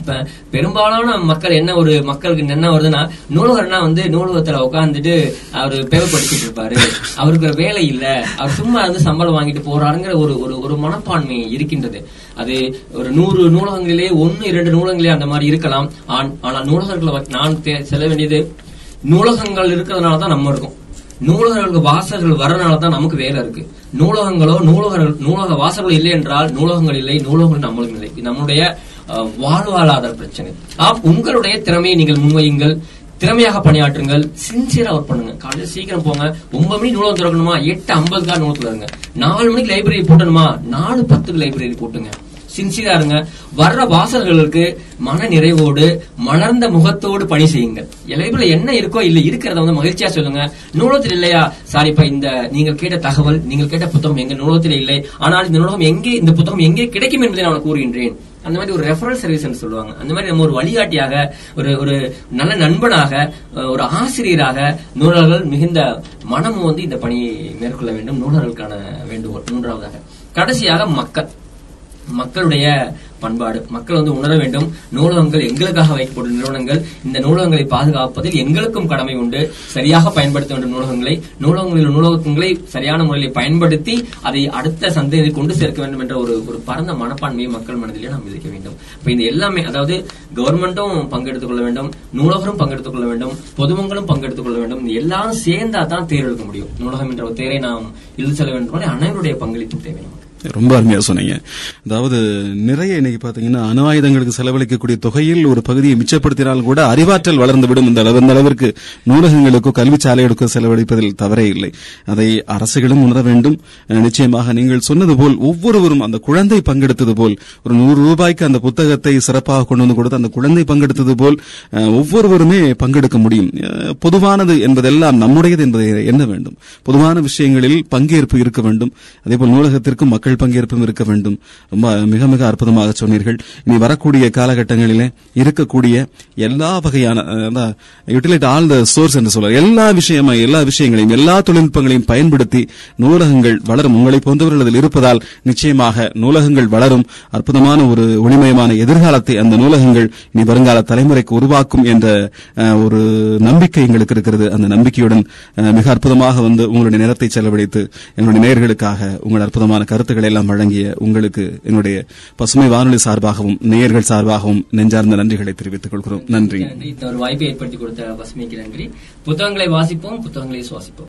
Speaker 3: இப்ப பெரும்பாலான மக்கள் என்ன ஒரு மக்களுக்கு என்ன வருதுன்னா நூலகர்னா வந்து நூலகத்துல உட்காந்துட்டு அவர் பேர் படிச்சுட்டு இருப்பாரு அவருக்கு வேலை இல்ல அவர் சும்மா வந்து சம்பளம் வாங்கிட்டு போறாருங்கிற ஒரு ஒரு ஒரு மனப்பான்மை இருக்கின்றது அது ஒரு நூறு நூலகங்களே ஒன்னு இரண்டு நூலகங்களே அந்த மாதிரி இருக்கலாம் ஆனால் நூலகர்களை நான் செல்ல வேண்டியது நூலகங்கள் இருக்கிறதுனாலதான் நம்ம இருக்கும் நூலகர்களுக்கு வாசகர்கள் வரனாலதான் நமக்கு வேலை இருக்கு நூலகங்களோ நூலகர்கள் நூலக வாசகர்கள் இல்லை என்றால் நூலகங்கள் இல்லை நூலகங்கள் நம்மளும் இல்லை நம்மளுடைய வாழ்வாளாதர் பிரச்சனை ஆஹ் உங்களுடைய திறமையை நீங்கள் முன்வையுங்கள் திறமையாக பணியாற்றுங்கள் சின்சியரா ஒர்க் பண்ணுங்க காலையில சீக்கிரம் போங்க ஒன்பது மணி நூலகம் திறக்கணுமா எட்டு ஐம்பதுக்காக நூல் திறங்க நாலு மணிக்கு லைப்ரரி போட்டணுமா நாலு பத்துக்கு லைப்ரரி போட்டுங்க சின்சியரா இருங்க வர்ற வாசல்களுக்கு மன நிறைவோடு மலர்ந்த முகத்தோடு பணி செய்யுங்க லைப்ரரியில என்ன இருக்கோ இல்ல இருக்கிறத வந்து மகிழ்ச்சியா சொல்லுங்க நூலகத்தில் இல்லையா சாரிப்பா இந்த நீங்க கேட்ட தகவல் நீங்கள் கேட்ட புத்தகம் எங்க நூலகத்தில் இல்லை ஆனால் இந்த நூலகம் எங்கே இந்த புத்தகம் எங்கே கிடைக்கும் என்பதை நான் கூறுகின்றேன் அந்த மாதிரி ஒரு ரெஃபரல் சர்வீஸ் சொல்லுவாங்க அந்த மாதிரி நம்ம ஒரு வழிகாட்டியாக ஒரு ஒரு நல்ல நண்பனாக ஒரு ஆசிரியராக நூலர்கள் மிகுந்த மனமும் வந்து இந்த பணியை மேற்கொள்ள வேண்டும் நூலர்களுக்கான வேண்டுகோள் மூன்றாவதாக கடைசியாக மக்கள் மக்களுடைய பண்பாடு மக்கள் வந்து உணர வேண்டும் நூலகங்கள் எங்களுக்காக வைக்கப்படும் நிறுவனங்கள் இந்த நூலகங்களை பாதுகாப்பதில் எங்களுக்கும் கடமை உண்டு சரியாக பயன்படுத்த வேண்டும் நூலகங்களை நூலகங்களில் நூலகங்களை சரியான முறையில் பயன்படுத்தி அதை அடுத்த சந்தையை கொண்டு சேர்க்க வேண்டும் என்ற ஒரு ஒரு பரந்த மனப்பான்மையை மக்கள் மனதிலே நாம் விதிக்க வேண்டும் இப்ப இந்த எல்லாமே அதாவது கவர்மெண்ட்டும் பங்கெடுத்துக் கொள்ள வேண்டும் நூலகரும் பங்கெடுத்துக் கொள்ள வேண்டும் பொதுமக்களும் பங்கெடுத்துக் கொள்ள வேண்டும் எல்லாம் சேர்ந்தா தான் தேர்வெடுக்க முடியும் நூலகம் என்ற ஒரு தேரை நாம் இழுத்து செல்ல வேண்டும் அனைவருடைய பங்களிப்பு தேவை நமக்கு ரொம்ப அருமையா சொன்னீங்க அதாவது நிறைய இன்னைக்கு பாத்தீங்கன்னா அணு ஆயுதங்களுக்கு செலவழிக்கக்கூடிய தொகையில் ஒரு பகுதியை மிச்சப்படுத்தினாலும் கூட அறிவாற்றல் வளர்ந்துவிடும் இந்த அளவு இந்த அளவிற்கு நூலகங்களுக்கோ கல்வி சாலைகளுக்கோ செலவழிப்பதில் தவறே இல்லை அதை அரசுகளும் உணர வேண்டும் நிச்சயமாக நீங்கள் சொன்னது போல் ஒவ்வொருவரும் அந்த குழந்தை பங்கெடுத்தது போல் ஒரு நூறு ரூபாய்க்கு அந்த புத்தகத்தை சிறப்பாக கொண்டு வந்து கொடுத்து அந்த குழந்தை பங்கெடுத்தது போல் ஒவ்வொருவருமே பங்கெடுக்க முடியும் பொதுவானது என்பதெல்லாம் நம்முடையது என்பதை எண்ண வேண்டும் பொதுவான விஷயங்களில் பங்கேற்பு இருக்க வேண்டும் அதேபோல் நூலகத்திற்கும் மக்கள் உங்கள் பங்கேற்பும் இருக்க வேண்டும் மிக மிக அற்புதமாக சொன்னீர்கள் இனி வரக்கூடிய காலகட்டங்களிலே இருக்கக்கூடிய எல்லா வகையான யூட்டிலைட் ஆல் த சோர்ஸ் என்று எல்லா விஷயமா எல்லா விஷயங்களையும் எல்லா தொழில்நுட்பங்களையும் பயன்படுத்தி நூலகங்கள் வளரும் உங்களை போன்றவர்கள் அதில் இருப்பதால் நிச்சயமாக நூலகங்கள் வளரும் அற்புதமான ஒரு ஒளிமயமான எதிர்காலத்தை அந்த நூலகங்கள் இனி வருங்கால தலைமுறைக்கு உருவாக்கும் என்ற ஒரு நம்பிக்கை எங்களுக்கு இருக்கிறது அந்த நம்பிக்கையுடன் மிக அற்புதமாக வந்து உங்களுடைய நேரத்தை செலவழித்து எங்களுடைய நேர்களுக்காக உங்கள் அற்புதமான கருத்துக்களை எல்லாம் வழங்கிய உங்களுக்கு என்னுடைய பசுமை வானொலி சார்பாகவும் நேயர்கள் சார்பாகவும் நெஞ்சார்ந்த நன்றிகளை தெரிவித்துக் கொள்கிறோம் நன்றி ஒரு வாய்ப்பை ஏற்படுத்தி கொடுத்த பசுமைக்கு நன்றி புத்தகங்களை வாசிப்போம் புத்தகங்களை சுவாசிப்போம்